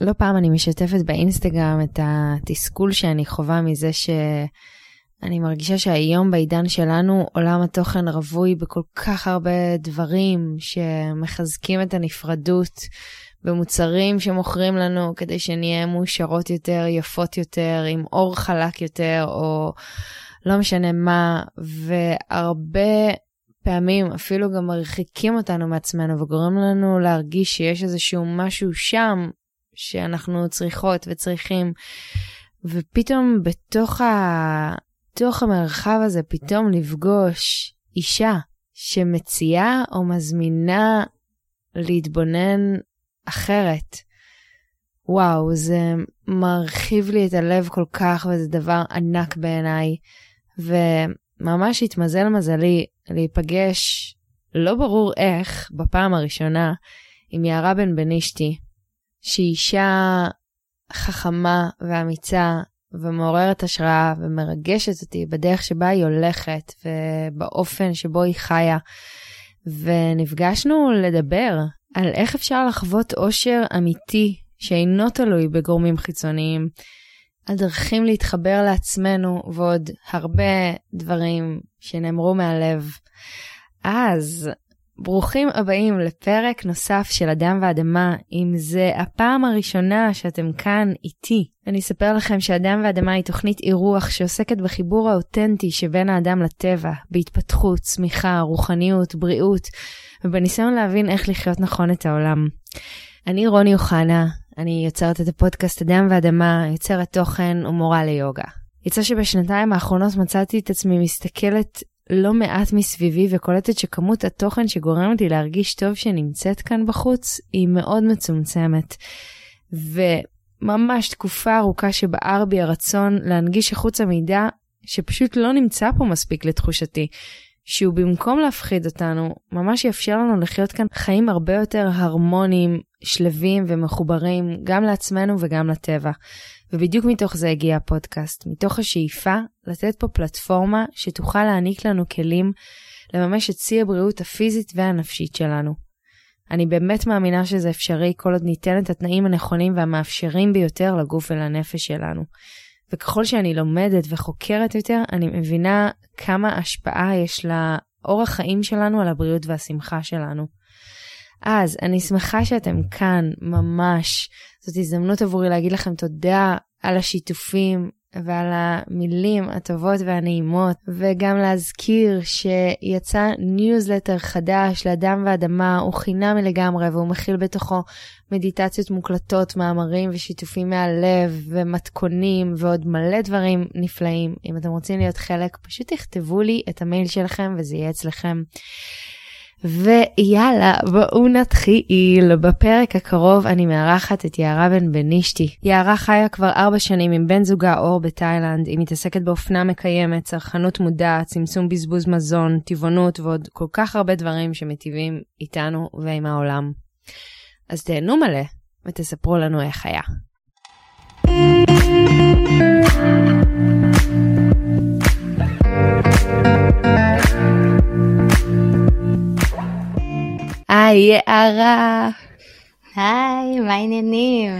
לא פעם אני משתפת באינסטגרם את התסכול שאני חווה מזה שאני מרגישה שהיום בעידן שלנו עולם התוכן רווי בכל כך הרבה דברים שמחזקים את הנפרדות במוצרים שמוכרים לנו כדי שנהיה מאושרות יותר, יפות יותר, עם אור חלק יותר, או לא משנה מה, והרבה פעמים אפילו גם מרחיקים אותנו מעצמנו וגורם לנו להרגיש שיש איזשהו משהו שם שאנחנו צריכות וצריכים. ופתאום בתוך, ה... בתוך המרחב הזה, פתאום לפגוש אישה שמציעה או מזמינה להתבונן אחרת. וואו, זה מרחיב לי את הלב כל כך וזה דבר ענק בעיניי. וממש התמזל מזלי להיפגש, לא ברור איך, בפעם הראשונה, עם יערה בן בנישתי, שהיא אישה חכמה ואמיצה ומעוררת השראה ומרגשת אותי בדרך שבה היא הולכת ובאופן שבו היא חיה. ונפגשנו לדבר על איך אפשר לחוות אושר אמיתי שאינו תלוי בגורמים חיצוניים, על דרכים להתחבר לעצמנו ועוד הרבה דברים שנאמרו מהלב. אז ברוכים הבאים לפרק נוסף של אדם ואדמה, אם זה הפעם הראשונה שאתם כאן איתי. אני אספר לכם שאדם ואדמה היא תוכנית אירוח שעוסקת בחיבור האותנטי שבין האדם לטבע, בהתפתחות, צמיחה, רוחניות, בריאות, ובניסיון להבין איך לחיות נכון את העולם. אני רוני אוחנה, אני יוצרת את הפודקאסט אדם ואדמה, יוצרת תוכן ומורה ליוגה. יצא שבשנתיים האחרונות מצאתי את עצמי מסתכלת לא מעט מסביבי וקולטת שכמות התוכן שגורמת לי להרגיש טוב שנמצאת כאן בחוץ היא מאוד מצומצמת. וממש תקופה ארוכה שבער בי הרצון להנגיש החוצה מידע שפשוט לא נמצא פה מספיק לתחושתי. שהוא במקום להפחיד אותנו, ממש יאפשר לנו לחיות כאן חיים הרבה יותר הרמוניים, שלווים ומחוברים גם לעצמנו וגם לטבע. ובדיוק מתוך זה הגיע הפודקאסט, מתוך השאיפה לתת פה פלטפורמה שתוכל להעניק לנו כלים לממש את שיא הבריאות הפיזית והנפשית שלנו. אני באמת מאמינה שזה אפשרי כל עוד ניתן את התנאים הנכונים והמאפשרים ביותר לגוף ולנפש שלנו. וככל שאני לומדת וחוקרת יותר, אני מבינה כמה השפעה יש לאורח חיים שלנו על הבריאות והשמחה שלנו. אז אני שמחה שאתם כאן, ממש. זאת הזדמנות עבורי להגיד לכם תודה על השיתופים ועל המילים הטובות והנעימות, וגם להזכיר שיצא ניוזלטר חדש לאדם ואדמה, הוא חינמי לגמרי והוא מכיל בתוכו מדיטציות מוקלטות, מאמרים ושיתופים מהלב ומתכונים ועוד מלא דברים נפלאים. אם אתם רוצים להיות חלק, פשוט תכתבו לי את המייל שלכם וזה יהיה אצלכם. ויאללה, בואו נתחיל. בפרק הקרוב אני מארחת את יערה בן בנישתי. יערה חיה כבר ארבע שנים עם בן זוגה אור בתאילנד. היא מתעסקת באופנה מקיימת, צרכנות מודעת, צמצום בזבוז מזון, טבעונות ועוד כל כך הרבה דברים שמטיבים איתנו ועם העולם. אז תהנו מלא ותספרו לנו איך היה. היי, יערה. היי, מה העניינים?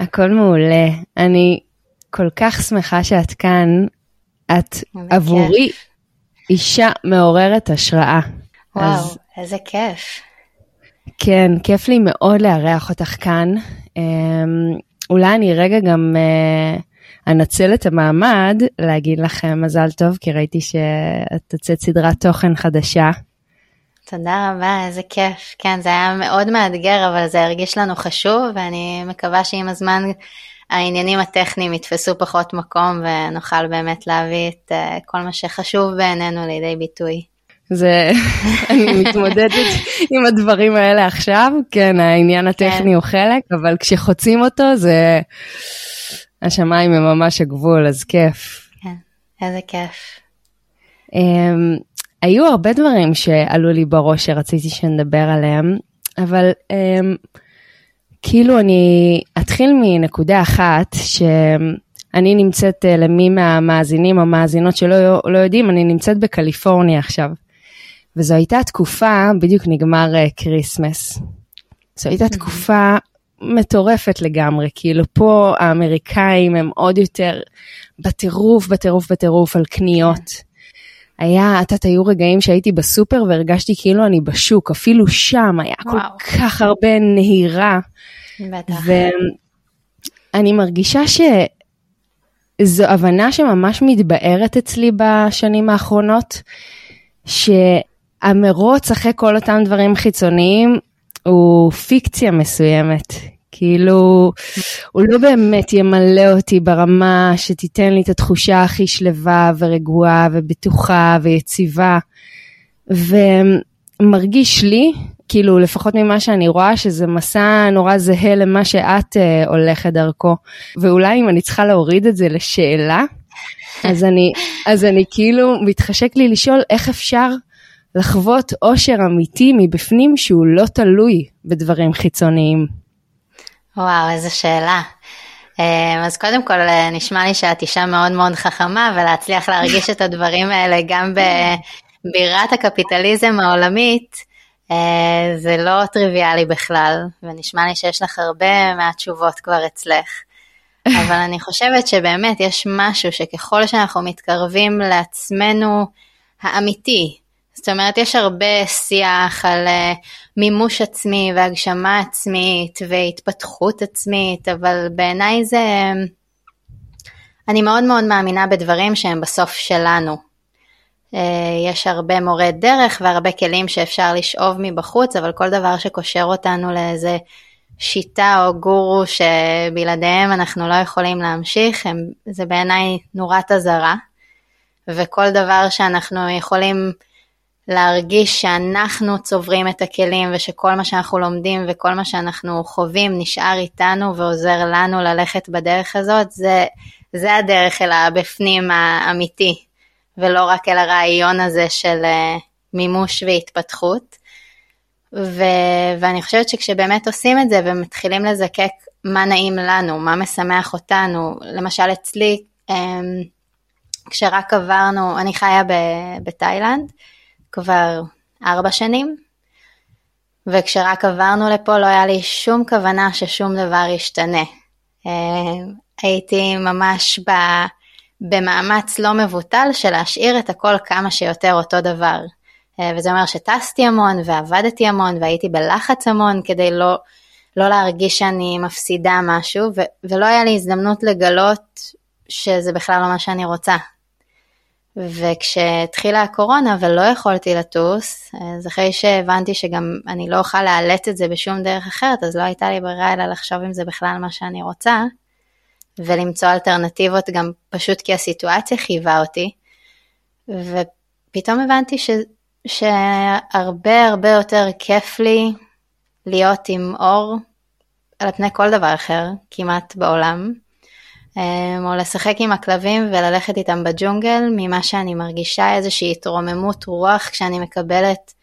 הכל מעולה. אני כל כך שמחה שאת כאן. את עבורי אישה מעוררת השראה. וואו, אז... איזה כיף. כן, כיף לי מאוד לארח אותך כאן. אמ, אולי אני רגע גם uh, אנצל את המעמד להגיד לכם מזל טוב, כי ראיתי שאת תוצאת סדרת תוכן חדשה. תודה רבה, איזה כיף. כן, זה היה מאוד מאתגר, אבל זה הרגיש לנו חשוב, ואני מקווה שעם הזמן העניינים הטכניים יתפסו פחות מקום, ונוכל באמת להביא את uh, כל מה שחשוב בעינינו לידי ביטוי. זה, אני מתמודדת עם הדברים האלה עכשיו, כן, העניין הטכני כן. הוא חלק, אבל כשחוצים אותו זה, השמיים הם ממש הגבול, אז כיף. כן, איזה כיף. Um, היו הרבה דברים שעלו לי בראש שרציתי שנדבר עליהם, אבל um, כאילו אני אתחיל מנקודה אחת, שאני נמצאת, uh, למי מהמאזינים או מאזינות שלא לא יודעים, אני נמצאת בקליפורניה עכשיו. וזו הייתה תקופה, בדיוק נגמר uh, כריסמס. זו הייתה. תקופה מטורפת לגמרי, כאילו פה האמריקאים הם עוד יותר בטירוף, בטירוף, בטירוף על קניות. היה, את יודעת, היו רגעים שהייתי בסופר והרגשתי כאילו אני בשוק, אפילו שם היה וואו. כל כך הרבה נהירה. בטח. ואני מרגישה שזו הבנה שממש מתבארת אצלי בשנים האחרונות, שהמרוץ אחרי כל אותם דברים חיצוניים הוא פיקציה מסוימת. כאילו, הוא לא באמת ימלא אותי ברמה שתיתן לי את התחושה הכי שלווה ורגועה ובטוחה ויציבה. ומרגיש לי, כאילו, לפחות ממה שאני רואה, שזה מסע נורא זהה למה שאת uh, הולכת דרכו. ואולי אם אני צריכה להוריד את זה לשאלה, אז אני, אז אני כאילו, מתחשק לי לשאול איך אפשר לחוות אושר אמיתי מבפנים שהוא לא תלוי בדברים חיצוניים. וואו, איזה שאלה. אמ, אז קודם כל אה, נשמע לי שאת אישה מאוד מאוד חכמה ולהצליח להרגיש את הדברים האלה גם בבירת הקפיטליזם העולמית, אה, זה לא טריוויאלי בכלל, ונשמע לי שיש לך הרבה מהתשובות כבר אצלך. אבל אני חושבת שבאמת יש משהו שככל שאנחנו מתקרבים לעצמנו האמיתי, זאת אומרת, יש הרבה שיח על uh, מימוש עצמי והגשמה עצמית והתפתחות עצמית, אבל בעיניי זה... אני מאוד מאוד מאמינה בדברים שהם בסוף שלנו. Uh, יש הרבה מורי דרך והרבה כלים שאפשר לשאוב מבחוץ, אבל כל דבר שקושר אותנו לאיזה שיטה או גורו שבלעדיהם אנחנו לא יכולים להמשיך, הם, זה בעיניי נורת אזהרה. וכל דבר שאנחנו יכולים להרגיש שאנחנו צוברים את הכלים ושכל מה שאנחנו לומדים וכל מה שאנחנו חווים נשאר איתנו ועוזר לנו ללכת בדרך הזאת, זה, זה הדרך אל הבפנים האמיתי, ולא רק אל הרעיון הזה של uh, מימוש והתפתחות. ו, ואני חושבת שכשבאמת עושים את זה ומתחילים לזקק מה נעים לנו, מה משמח אותנו, למשל אצלי, um, כשרק עברנו, אני חיה בתאילנד, כבר ארבע שנים, וכשרק עברנו לפה לא היה לי שום כוונה ששום דבר ישתנה. אה, הייתי ממש ב, במאמץ לא מבוטל של להשאיר את הכל כמה שיותר אותו דבר. אה, וזה אומר שטסתי המון ועבדתי המון והייתי בלחץ המון כדי לא, לא להרגיש שאני מפסידה משהו, ו, ולא היה לי הזדמנות לגלות שזה בכלל לא מה שאני רוצה. וכשהתחילה הקורונה ולא יכולתי לטוס, אז אחרי שהבנתי שגם אני לא אוכל לאלץ את זה בשום דרך אחרת, אז לא הייתה לי ברירה אלא לחשוב אם זה בכלל מה שאני רוצה, ולמצוא אלטרנטיבות גם פשוט כי הסיטואציה חייבה אותי. ופתאום הבנתי ש, שהרבה הרבה יותר כיף לי להיות עם אור על פני כל דבר אחר כמעט בעולם. אמ, או לשחק עם הכלבים וללכת איתם בג'ונגל, ממה שאני מרגישה איזושהי התרוממות רוח כשאני מקבלת,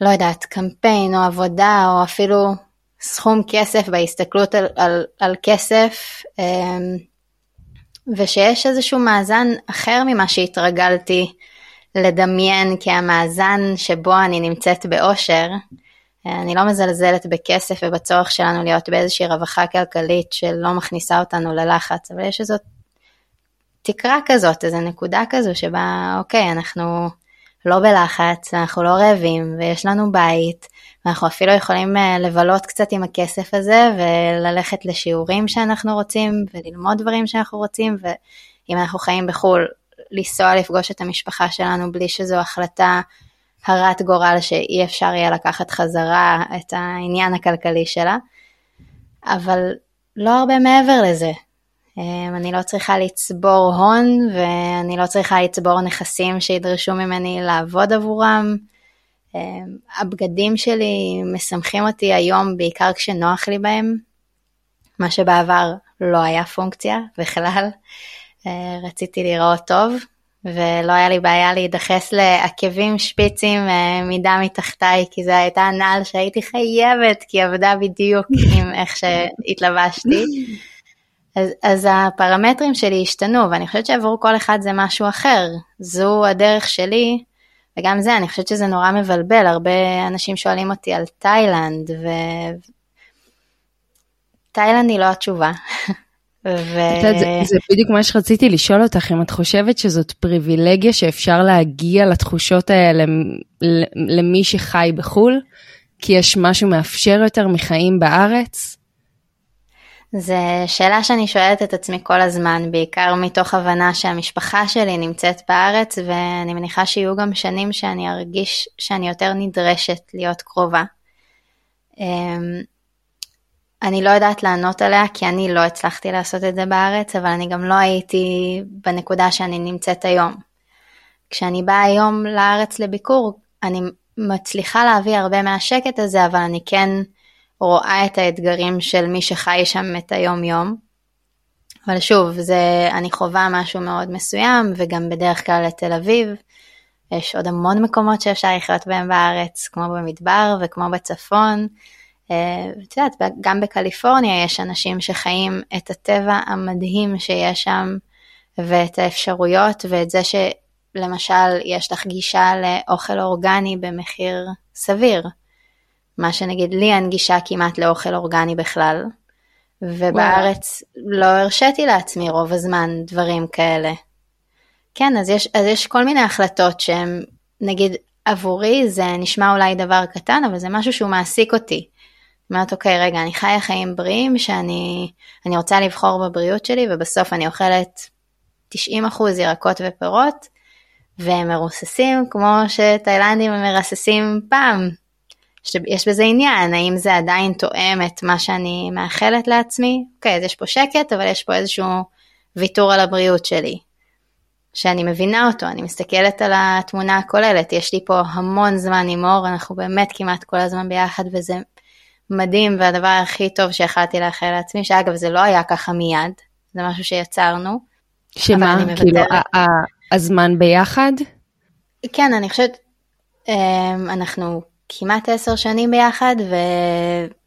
לא יודעת, קמפיין או עבודה או אפילו סכום כסף בהסתכלות על, על, על כסף, אמ, ושיש איזשהו מאזן אחר ממה שהתרגלתי לדמיין כהמאזן שבו אני נמצאת באושר. אני לא מזלזלת בכסף ובצורך שלנו להיות באיזושהי רווחה כלכלית שלא מכניסה אותנו ללחץ, אבל יש איזו תקרה כזאת, איזו נקודה כזו שבה, אוקיי, אנחנו לא בלחץ, אנחנו לא רעבים, ויש לנו בית, ואנחנו אפילו יכולים אה, לבלות קצת עם הכסף הזה, וללכת לשיעורים שאנחנו רוצים, וללמוד דברים שאנחנו רוצים, ואם אנחנו חיים בחו"ל, לנסוע לפגוש את המשפחה שלנו בלי שזו החלטה הרת גורל שאי אפשר יהיה לקחת חזרה את העניין הכלכלי שלה, אבל לא הרבה מעבר לזה. אמ, אני לא צריכה לצבור הון ואני לא צריכה לצבור נכסים שידרשו ממני לעבוד עבורם. אמ, הבגדים שלי משמחים אותי היום בעיקר כשנוח לי בהם, מה שבעבר לא היה פונקציה בכלל. אה, רציתי לראות טוב ולא היה לי בעיה להידחס לעקבים שפיצים אה, מידה מתחתיי, כי זו הייתה הנעל שהייתי חייבת, כי עבדה בדיוק עם איך שהתלבשתי. אז, אז הפרמטרים שלי השתנו, ואני חושבת שעבור כל אחד זה משהו אחר. זו הדרך שלי, וגם זה, אני חושבת שזה נורא מבלבל. הרבה אנשים שואלים אותי על תאילנד, ו... תאילנד היא לא התשובה. ו... זה, זה בדיוק מה שרציתי לשאול אותך, אם את חושבת שזאת פריבילגיה שאפשר להגיע לתחושות האלה למי שחי בחו"ל? כי יש משהו מאפשר יותר מחיים בארץ? זו שאלה שאני שואלת את עצמי כל הזמן, בעיקר מתוך הבנה שהמשפחה שלי נמצאת בארץ, ואני מניחה שיהיו גם שנים שאני ארגיש שאני יותר נדרשת להיות קרובה. אני לא יודעת לענות עליה כי אני לא הצלחתי לעשות את זה בארץ, אבל אני גם לא הייתי בנקודה שאני נמצאת היום. כשאני באה היום לארץ לביקור, אני מצליחה להביא הרבה מהשקט הזה, אבל אני כן רואה את האתגרים של מי שחי שם את היום יום. אבל שוב, זה, אני חווה משהו מאוד מסוים, וגם בדרך כלל לתל אביב. יש עוד המון מקומות שאפשר לחיות בהם בארץ, כמו במדבר וכמו בצפון. אה, ואת יודעת, גם בקליפורניה יש אנשים שחיים את הטבע המדהים שיש שם, ואת האפשרויות, ואת זה שלמשל יש לך גישה לאוכל אורגני במחיר סביר. מה שנגיד לי אין גישה כמעט לאוכל אורגני בכלל, ובארץ וואו. לא הרשיתי לעצמי רוב הזמן דברים כאלה. כן, אז יש, אז יש כל מיני החלטות שהן, נגיד, עבורי זה נשמע אולי דבר קטן, אבל זה משהו שהוא מעסיק אותי. אומרת, אוקיי, רגע, אני חיה חיים בריאים, שאני אני רוצה לבחור בבריאות שלי, ובסוף אני אוכלת 90% ירקות ופירות, והם מרוססים כמו שתאילנדים מרססים פעם. יש בזה עניין, האם זה עדיין תואם את מה שאני מאחלת לעצמי? אוקיי, אז יש פה שקט, אבל יש פה איזשהו ויתור על הבריאות שלי. שאני מבינה אותו, אני מסתכלת על התמונה הכוללת, יש לי פה המון זמן עם אור, אנחנו באמת כמעט כל הזמן ביחד, וזה מדהים והדבר הכי טוב שיכלתי לאחל לעצמי, שאגב זה לא היה ככה מיד, זה משהו שיצרנו. שמה? כאילו הזמן ביחד? כן, אני חושבת, אמ, אנחנו כמעט עשר שנים ביחד, ו...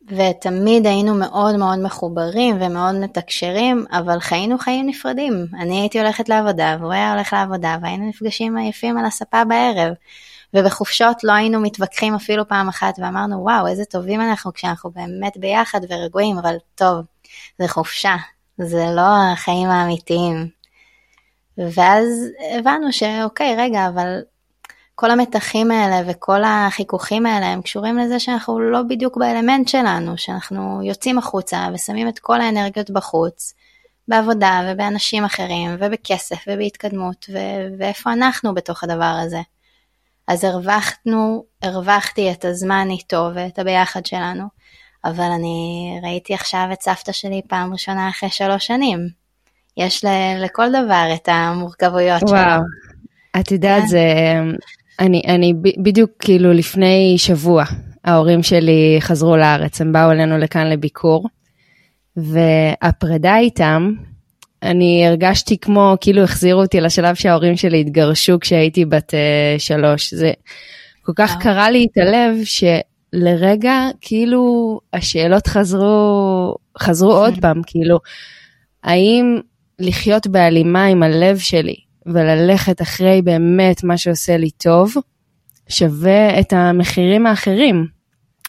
ותמיד היינו מאוד מאוד מחוברים ומאוד מתקשרים, אבל חיינו חיים נפרדים. אני הייתי הולכת לעבודה והוא היה הולך לעבודה והיינו נפגשים עייפים על הספה בערב. ובחופשות לא היינו מתווכחים אפילו פעם אחת ואמרנו וואו איזה טובים אנחנו כשאנחנו באמת ביחד ורגועים אבל טוב זה חופשה זה לא החיים האמיתיים. ואז הבנו שאוקיי רגע אבל כל המתחים האלה וכל החיכוכים האלה הם קשורים לזה שאנחנו לא בדיוק באלמנט שלנו שאנחנו יוצאים החוצה ושמים את כל האנרגיות בחוץ. בעבודה ובאנשים אחרים ובכסף ובהתקדמות ו- ואיפה אנחנו בתוך הדבר הזה. אז הרווחנו, הרווחתי את הזמן איתו ואת הביחד שלנו, אבל אני ראיתי עכשיו את סבתא שלי פעם ראשונה אחרי שלוש שנים. יש ל- לכל דבר את המורכבויות שלו. וואו, את יודעת, כן. זה... אני, אני בדיוק כאילו לפני שבוע, ההורים שלי חזרו לארץ, הם באו אלינו לכאן לביקור, והפרידה איתם, אני הרגשתי כמו, כאילו החזירו אותי לשלב שההורים שלי התגרשו כשהייתי בת uh, שלוש. זה כל כך קרה לי את הלב, שלרגע, כאילו, השאלות חזרו, חזרו עוד פעם, כאילו, האם לחיות בהלימה עם הלב שלי וללכת אחרי באמת מה שעושה לי טוב, שווה את המחירים האחרים.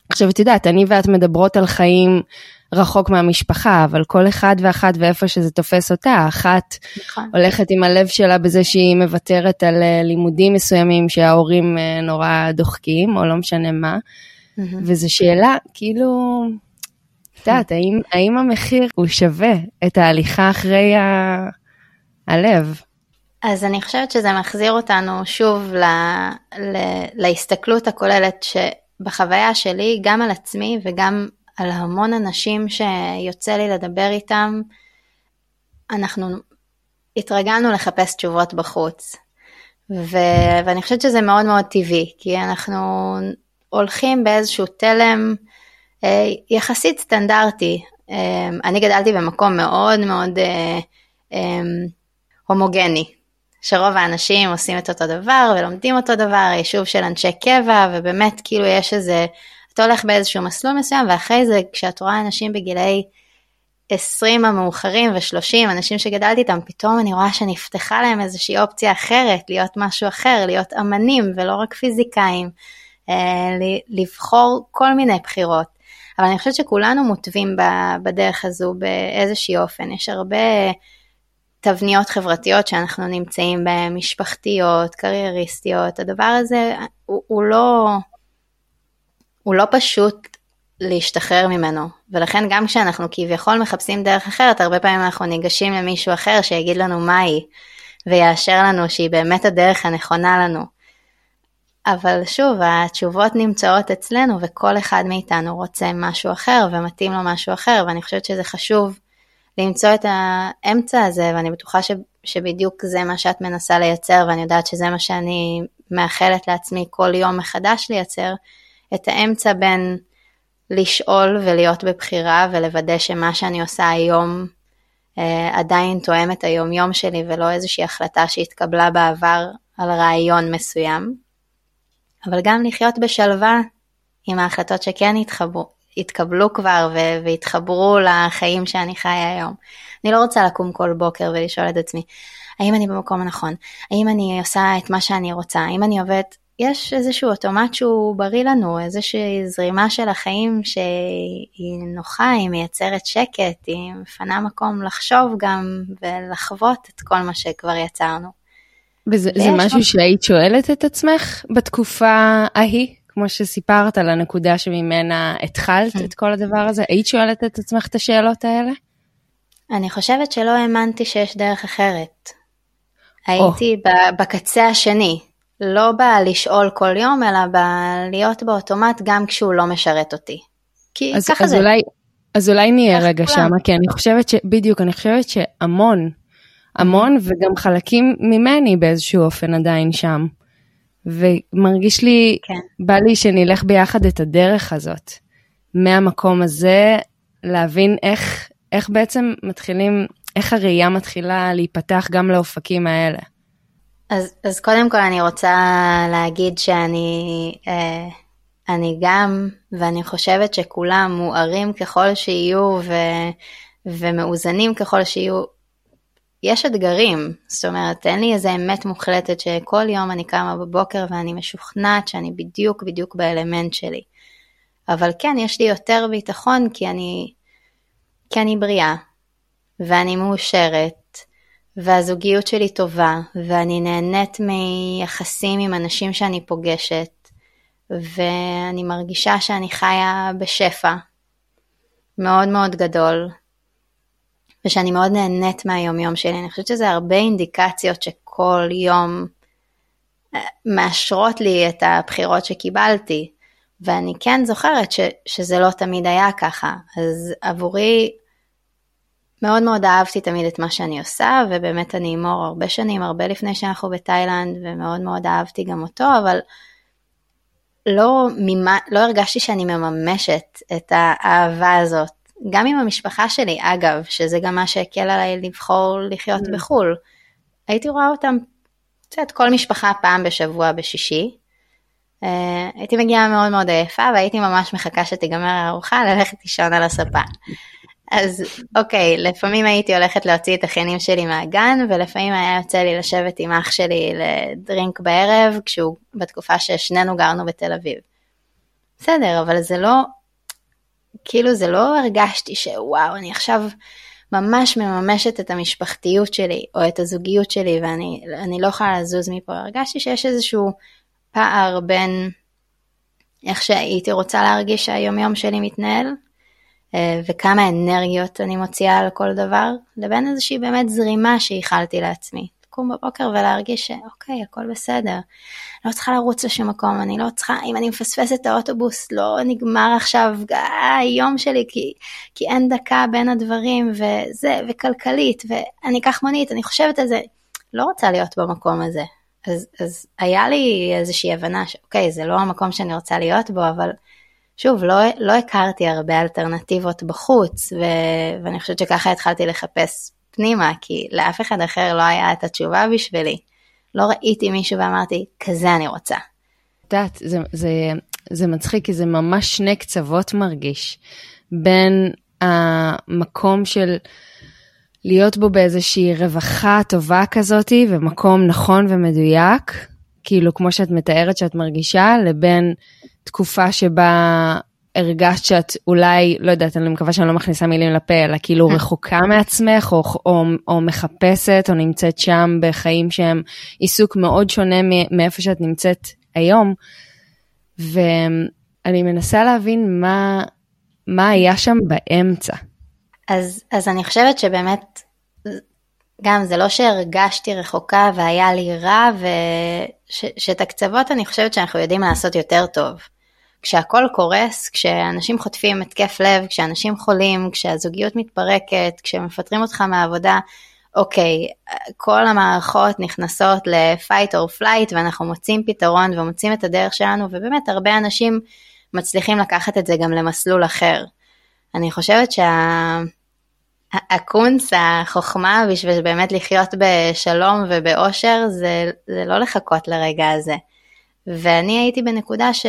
עכשיו, את יודעת, אני ואת מדברות על חיים רחוק מהמשפחה, אבל כל אחד ואחת ואיפה שזה תופס אותה, אחת נכון. הולכת עם הלב שלה בזה שהיא מוותרת על אה, לימודים מסוימים שההורים אה, נורא דוחקים, או לא משנה מה, mm-hmm. וזו שאלה, כאילו, את יודעת, האם, האם המחיר הוא שווה את ההליכה אחרי ה... הלב? אז אני חושבת שזה מחזיר אותנו שוב ל, ל, להסתכלות הכוללת שבחוויה שלי, גם על עצמי וגם על המון אנשים שיוצא לי לדבר איתם, אנחנו התרגלנו לחפש תשובות בחוץ. ו... ואני חושבת שזה מאוד מאוד טבעי, כי אנחנו הולכים באיזשהו תלם אה, יחסית סטנדרטי. אה, אני גדלתי במקום מאוד מאוד אה, אה, הומוגני, שרוב האנשים עושים את אותו דבר ולומדים אותו דבר, יישוב של אנשי קבע, ובאמת כאילו יש איזה אתה הולך באיזשהו מסלול מסוים, ואחרי זה כשאת רואה אנשים בגילאי 20 המאוחרים ו-30, אנשים שגדלתי איתם, פתאום אני רואה שנפתחה להם איזושהי אופציה אחרת, להיות משהו אחר, להיות אמנים ולא רק פיזיקאים, אה, לבחור כל מיני בחירות. אבל אני חושבת שכולנו מוטבים בדרך הזו באיזשהי אופן. יש הרבה תבניות חברתיות שאנחנו נמצאים בהן, משפחתיות, קרייריסטיות, הדבר הזה הוא, הוא לא... הוא לא פשוט להשתחרר ממנו, ולכן גם כשאנחנו כביכול מחפשים דרך אחרת, הרבה פעמים אנחנו ניגשים למישהו אחר שיגיד לנו מהי, ויאשר לנו שהיא באמת הדרך הנכונה לנו. אבל שוב, התשובות נמצאות אצלנו וכל אחד מאיתנו רוצה משהו אחר ומתאים לו משהו אחר, ואני חושבת שזה חשוב למצוא את האמצע הזה, ואני בטוחה ש, שבדיוק זה מה שאת מנסה לייצר, ואני יודעת שזה מה שאני מאחלת לעצמי כל יום מחדש לייצר, את האמצע בין לשאול ולהיות בבחירה ולוודא שמה שאני עושה היום אה, עדיין תואם את היומיום שלי ולא איזושהי החלטה שהתקבלה בעבר על רעיון מסוים, אבל גם לחיות בשלווה עם ההחלטות שכן התחברו, התקבלו כבר והתחברו לחיים שאני חיה היום. אני לא רוצה לקום כל בוקר ולשאול את עצמי, האם אני במקום הנכון? האם אני עושה את מה שאני רוצה? האם אני עובדת יש איזשהו אוטומט שהוא בריא לנו, איזושהי זרימה של החיים שהיא נוחה, היא מייצרת שקט, היא מפנה מקום לחשוב גם ולחוות את כל מה שכבר יצרנו. וזה זה משהו עוד... שהיית שואלת את עצמך בתקופה ההיא? כמו שסיפרת על הנקודה שממנה התחלת את כל הדבר הזה, היית שואלת את עצמך את השאלות האלה? אני חושבת שלא האמנתי שיש דרך אחרת. הייתי oh. בקצה השני, לא בא לשאול כל יום, אלא בא להיות באוטומט גם כשהוא לא משרת אותי. כי אז, ככה אז זה. אולי, אז אולי נהיה רגע שם, כי אני חושבת ש... בדיוק, אני חושבת שהמון, המון, וגם חלקים ממני באיזשהו אופן עדיין שם. ומרגיש לי, כן. בא לי שנלך ביחד את הדרך הזאת. מהמקום הזה, להבין איך, איך בעצם מתחילים, איך הראייה מתחילה להיפתח גם לאופקים האלה. אז, אז קודם כל אני רוצה להגיד שאני אה, אני גם, ואני חושבת שכולם מוארים ככל שיהיו ו, ומאוזנים ככל שיהיו, יש אתגרים, זאת אומרת אין לי איזה אמת מוחלטת שכל יום אני קמה בבוקר ואני משוכנעת שאני בדיוק בדיוק באלמנט שלי. אבל כן, יש לי יותר ביטחון כי אני, כי אני בריאה, ואני מאושרת, והזוגיות שלי טובה, ואני נהנית מיחסים עם אנשים שאני פוגשת, ואני מרגישה שאני חיה בשפע מאוד מאוד גדול, ושאני מאוד נהנית מהיומיום שלי. אני חושבת שזה הרבה אינדיקציות שכל יום אה, מאשרות לי את הבחירות שקיבלתי, ואני כן זוכרת ש, שזה לא תמיד היה ככה. אז עבורי מאוד מאוד אהבתי תמיד את מה שאני עושה, ובאמת אני אמור הרבה שנים, הרבה לפני שאנחנו בתאילנד, ומאוד מאוד אהבתי גם אותו, אבל לא, ממה, לא הרגשתי שאני מממשת את האהבה הזאת. גם עם המשפחה שלי, אגב, שזה גם מה שהקל עליי לבחור לחיות mm. בחו"ל. הייתי רואה אותם, את יודעת, כל משפחה פעם בשבוע בשישי. Uh, הייתי מגיעה מאוד מאוד עייפה והייתי ממש מחכה שתיגמר הארוחה ללכת לישון על הספה. אז אוקיי, לפעמים הייתי הולכת להוציא את האחיינים שלי מהגן, ולפעמים היה יוצא לי לשבת עם אח שלי לדרינק בערב, כשהוא, בתקופה ששנינו גרנו בתל אביב. בסדר, אבל זה לא, כאילו זה לא הרגשתי שוואו, אני עכשיו ממש מממשת את המשפחתיות שלי, או את הזוגיות שלי, ואני לא יכולה לזוז מפה. הרגשתי שיש איזשהו פער בין איך שהייתי רוצה להרגיש שהיומיום שלי מתנהל, וכמה אנרגיות אני מוציאה על כל דבר, לבין איזושהי באמת זרימה שאיחלתי לעצמי. לקום בבוקר ולהרגיש שאוקיי, הכל בסדר. לא צריכה לרוץ לשום מקום, אני לא צריכה, אם אני מפספסת את האוטובוס, לא נגמר עכשיו אה, היום שלי, כי, כי אין דקה בין הדברים, וזה, וכלכלית, ואני אקח מונית, אני חושבת על זה. לא רוצה להיות במקום הזה. אז, אז היה לי איזושהי הבנה שאוקיי, זה לא המקום שאני רוצה להיות בו, אבל שוב, לא, לא הכרתי הרבה אלטרנטיבות בחוץ, ו, ואני חושבת שככה התחלתי לחפש פנימה, כי לאף אחד אחר לא היה את התשובה בשבילי. לא ראיתי מישהו ואמרתי, כזה אני רוצה. את יודעת, זה, זה, זה מצחיק, כי זה ממש שני קצוות מרגיש. בין המקום של להיות בו באיזושהי רווחה טובה כזאתי, ומקום נכון ומדויק, כאילו כמו שאת מתארת שאת מרגישה, לבין תקופה שבה הרגשת שאת אולי, לא יודעת, אני מקווה שאני לא מכניסה מילים לפה, אלא כאילו רחוקה מעצמך, או, או, או מחפשת, או נמצאת שם בחיים שהם עיסוק מאוד שונה מאיפה שאת נמצאת היום. ואני מנסה להבין מה, מה היה שם באמצע. אז, אז אני חושבת שבאמת, גם זה לא שהרגשתי רחוקה והיה לי רע, ושאת הקצוות אני חושבת שאנחנו יודעים לעשות יותר טוב. כשהכול קורס, כשאנשים חוטפים התקף לב, כשאנשים חולים, כשהזוגיות מתפרקת, כשמפטרים אותך מהעבודה, אוקיי, כל המערכות נכנסות ל-fight or flight ואנחנו מוצאים פתרון ומוצאים את הדרך שלנו, ובאמת הרבה אנשים מצליחים לקחת את זה גם למסלול אחר. אני חושבת שהקונץ, שה... החוכמה בשביל באמת לחיות בשלום ובאושר, זה, זה לא לחכות לרגע הזה. ואני הייתי בנקודה ש...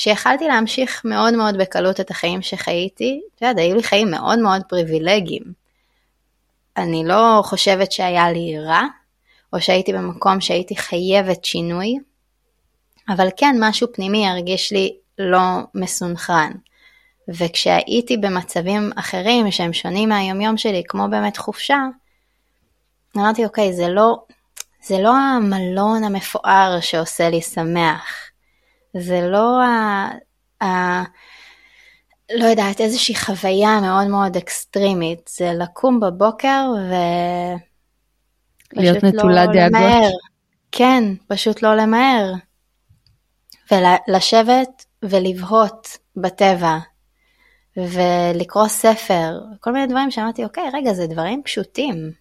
שיכלתי להמשיך מאוד מאוד בקלות את החיים שחייתי, את יודעת, היו לי חיים מאוד מאוד פריבילגיים. אני לא חושבת שהיה לי רע, או שהייתי במקום שהייתי חייבת שינוי, אבל כן, משהו פנימי הרגיש לי לא מסונכרן. וכשהייתי במצבים אחרים שהם שונים מהיומיום שלי, כמו באמת חופשה, אמרתי, אוקיי, זה לא, זה לא המלון המפואר שעושה לי שמח. זה לא ה... ה... לא יודעת, איזושהי חוויה מאוד מאוד אקסטרימית, זה לקום בבוקר ו... להיות נטולת לא דאגות. למהר. כן, פשוט לא למהר. ולשבת ולבהות בטבע, ולקרוא ספר, כל מיני דברים שאמרתי, אוקיי, רגע, זה דברים פשוטים.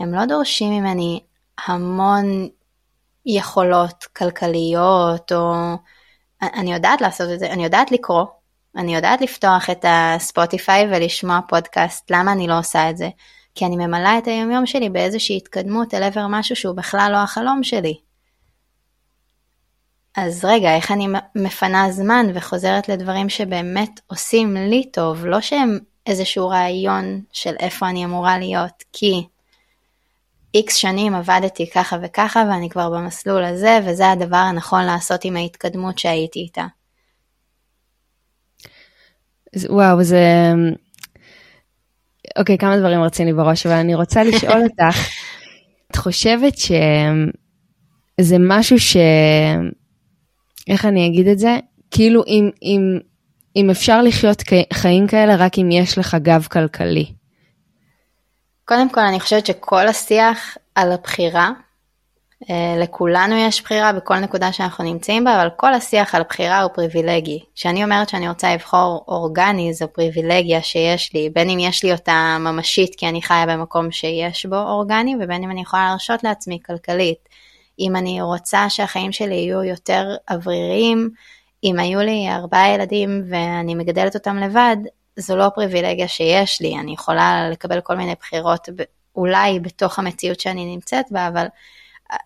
הם לא דורשים ממני המון יכולות כלכליות, או... אני יודעת לעשות את זה, אני יודעת לקרוא, אני יודעת לפתוח את הספוטיפיי ולשמוע פודקאסט, למה אני לא עושה את זה? כי אני ממלאה את היומיום שלי באיזושהי התקדמות אל עבר משהו שהוא בכלל לא החלום שלי. אז רגע, איך אני מפנה זמן וחוזרת לדברים שבאמת עושים לי טוב, לא שהם איזשהו רעיון של איפה אני אמורה להיות, כי איקס שנים עבדתי ככה וככה ואני כבר במסלול הזה וזה הדבר הנכון לעשות עם ההתקדמות שהייתי איתה. וואו, זה... אוקיי, כמה דברים רצים לי בראש, אבל אני רוצה לשאול אותך, את חושבת שזה משהו ש... איך אני אגיד את זה? כאילו אם, אם, אם אפשר לחיות חיים כאלה רק אם יש לך גב כלכלי. קודם כל אני חושבת שכל השיח על הבחירה, אה, לכולנו יש בחירה בכל נקודה שאנחנו נמצאים בה, אבל כל השיח על בחירה הוא פריבילגי. כשאני אומרת שאני רוצה לבחור אורגני, זו פריבילגיה שיש לי, בין אם יש לי אותה ממשית כי אני חיה במקום שיש בו אורגני, ובין אם אני יכולה להרשות לעצמי כלכלית. אם אני רוצה שהחיים שלי יהיו יותר אווריריים, אם היו לי ארבעה ילדים ואני מגדלת אותם לבד, זו לא פריבילגיה שיש לי, אני יכולה לקבל כל מיני בחירות אולי בתוך המציאות שאני נמצאת בה, אבל אה,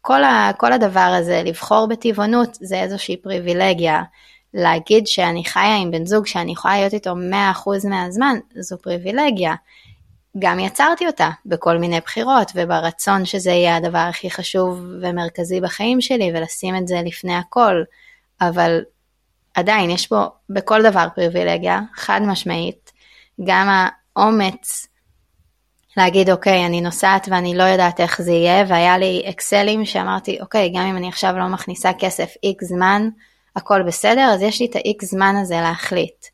כל, ה, כל הדבר הזה, לבחור בטבעונות זה איזושהי פריבילגיה. להגיד שאני חיה עם בן זוג שאני יכולה להיות איתו 100% מהזמן, זו פריבילגיה. גם יצרתי אותה בכל מיני בחירות וברצון שזה יהיה הדבר הכי חשוב ומרכזי בחיים שלי ולשים את זה לפני הכל, אבל עדיין יש פה בכל דבר פריבילגיה, חד משמעית, גם האומץ להגיד אוקיי אני נוסעת ואני לא יודעת איך זה יהיה והיה לי אקסלים שאמרתי אוקיי גם אם אני עכשיו לא מכניסה כסף איקס זמן הכל בסדר אז יש לי את האיקס זמן הזה להחליט.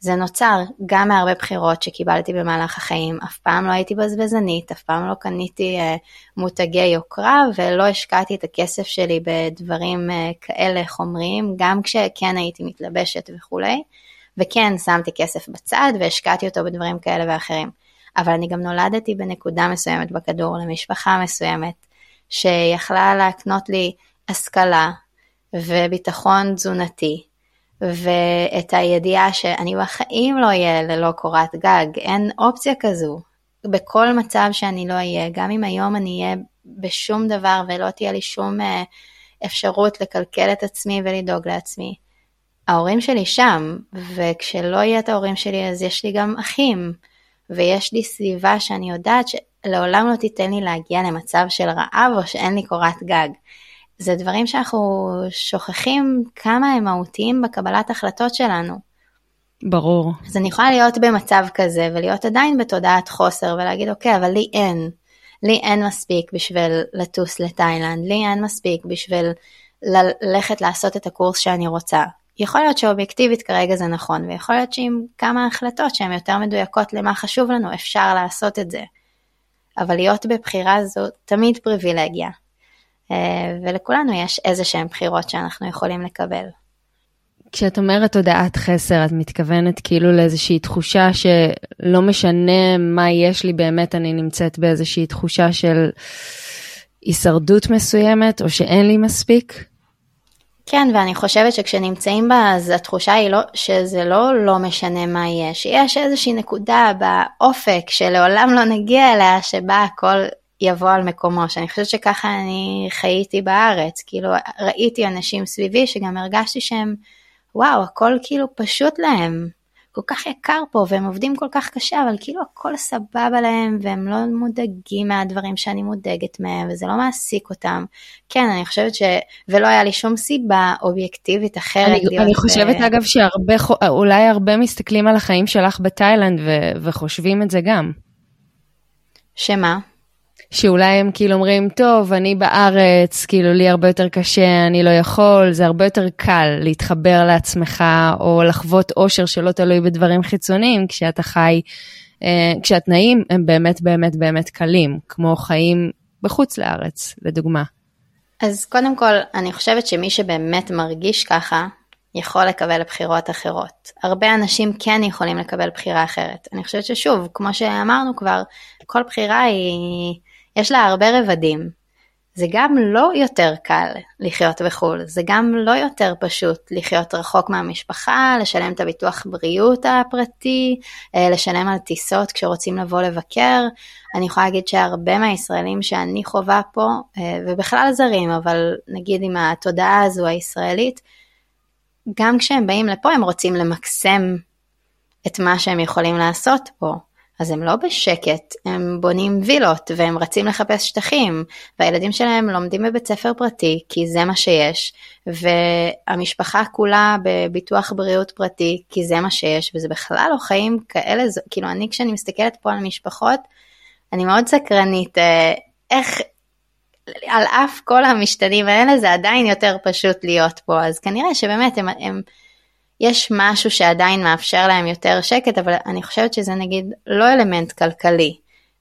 זה נוצר גם מהרבה בחירות שקיבלתי במהלך החיים, אף פעם לא הייתי בזבזנית, אף פעם לא קניתי uh, מותגי יוקרה ולא השקעתי את הכסף שלי בדברים uh, כאלה חומריים, גם כשכן הייתי מתלבשת וכולי, וכן שמתי כסף בצד והשקעתי אותו בדברים כאלה ואחרים. אבל אני גם נולדתי בנקודה מסוימת בכדור למשפחה מסוימת, שיכלה להקנות לי השכלה וביטחון תזונתי, ואת הידיעה שאני בחיים לא אהיה ללא קורת גג, אין אופציה כזו. בכל מצב שאני לא אהיה, גם אם היום אני אהיה בשום דבר ולא תהיה לי שום אה, אפשרות לקלקל את עצמי ולדאוג לעצמי. ההורים שלי שם, וכשלא יהיה את ההורים שלי אז יש לי גם אחים, ויש לי סביבה שאני יודעת שלעולם לא תיתן לי להגיע למצב של רעב או שאין לי קורת גג. זה דברים שאנחנו שוכחים כמה הם מהותיים בקבלת החלטות שלנו. ברור. אז אני יכולה להיות במצב כזה ולהיות עדיין בתודעת חוסר ולהגיד אוקיי אבל לי אין, לי אין מספיק בשביל לטוס לתאילנד, לי אין מספיק בשביל ללכת לעשות את הקורס שאני רוצה. יכול להיות שאובייקטיבית כרגע זה נכון ויכול להיות שעם כמה החלטות שהן יותר מדויקות למה חשוב לנו אפשר לעשות את זה. אבל להיות בבחירה זו תמיד פריבילגיה. אה, ולכולנו יש איזה שהן בחירות שאנחנו יכולים לקבל. כשאת אומרת הודעת חסר, את מתכוונת כאילו לאיזושהי תחושה שלא משנה מה יש לי באמת, אני נמצאת באיזושהי תחושה של הישרדות מסוימת, או שאין לי מספיק? כן, ואני חושבת שכשנמצאים בה, אז התחושה היא לא, שזה לא לא משנה מה יש, יש איזושהי נקודה באופק שלעולם לא נגיע אליה, שבה הכל יבוא על מקומו, שאני חושבת שככה אני חייתי בארץ, כאילו ראיתי אנשים סביבי שגם הרגשתי שהם, וואו, הכל כאילו פשוט להם, כל כך יקר פה והם עובדים כל כך קשה, אבל כאילו הכל סבבה להם והם לא מודאגים מהדברים שאני מודאגת מהם וזה לא מעסיק אותם. כן, אני חושבת ש... ולא היה לי שום סיבה אובייקטיבית אחרת. אני, אני חושבת ב... אגב שהרבה, אולי הרבה מסתכלים על החיים שלך בתאילנד ו... וחושבים את זה גם. שמה? שאולי הם כאילו אומרים, טוב, אני בארץ, כאילו לי הרבה יותר קשה, אני לא יכול, זה הרבה יותר קל להתחבר לעצמך או לחוות אושר שלא תלוי בדברים חיצוניים, כשאתה חי, אה, כשהתנאים הם באמת באמת באמת קלים, כמו חיים בחוץ לארץ, לדוגמה. אז קודם כל, אני חושבת שמי שבאמת מרגיש ככה, יכול לקבל בחירות אחרות. הרבה אנשים כן יכולים לקבל בחירה אחרת. אני חושבת ששוב, כמו שאמרנו כבר, כל בחירה היא... יש לה הרבה רבדים. זה גם לא יותר קל לחיות בחו"ל, זה גם לא יותר פשוט לחיות רחוק מהמשפחה, לשלם את הביטוח בריאות הפרטי, אה, לשלם על טיסות כשרוצים לבוא לבקר. אני יכולה להגיד שהרבה מהישראלים שאני חווה פה, אה, ובכלל זרים, אבל נגיד עם התודעה הזו הישראלית, גם כשהם באים לפה הם רוצים למקסם את מה שהם יכולים לעשות פה. אז הם לא בשקט, הם בונים וילות והם רצים לחפש שטחים, והילדים שלהם לומדים בבית ספר פרטי כי זה מה שיש, והמשפחה כולה בביטוח בריאות פרטי כי זה מה שיש, וזה בכלל לא חיים כאלה, כאילו אני כשאני מסתכלת פה על משפחות, אני מאוד סקרנית אה, איך על אף כל המשתנים האלה זה עדיין יותר פשוט להיות פה, אז כנראה שבאמת הם, הם יש משהו שעדיין מאפשר להם יותר שקט, אבל אני חושבת שזה נגיד לא אלמנט כלכלי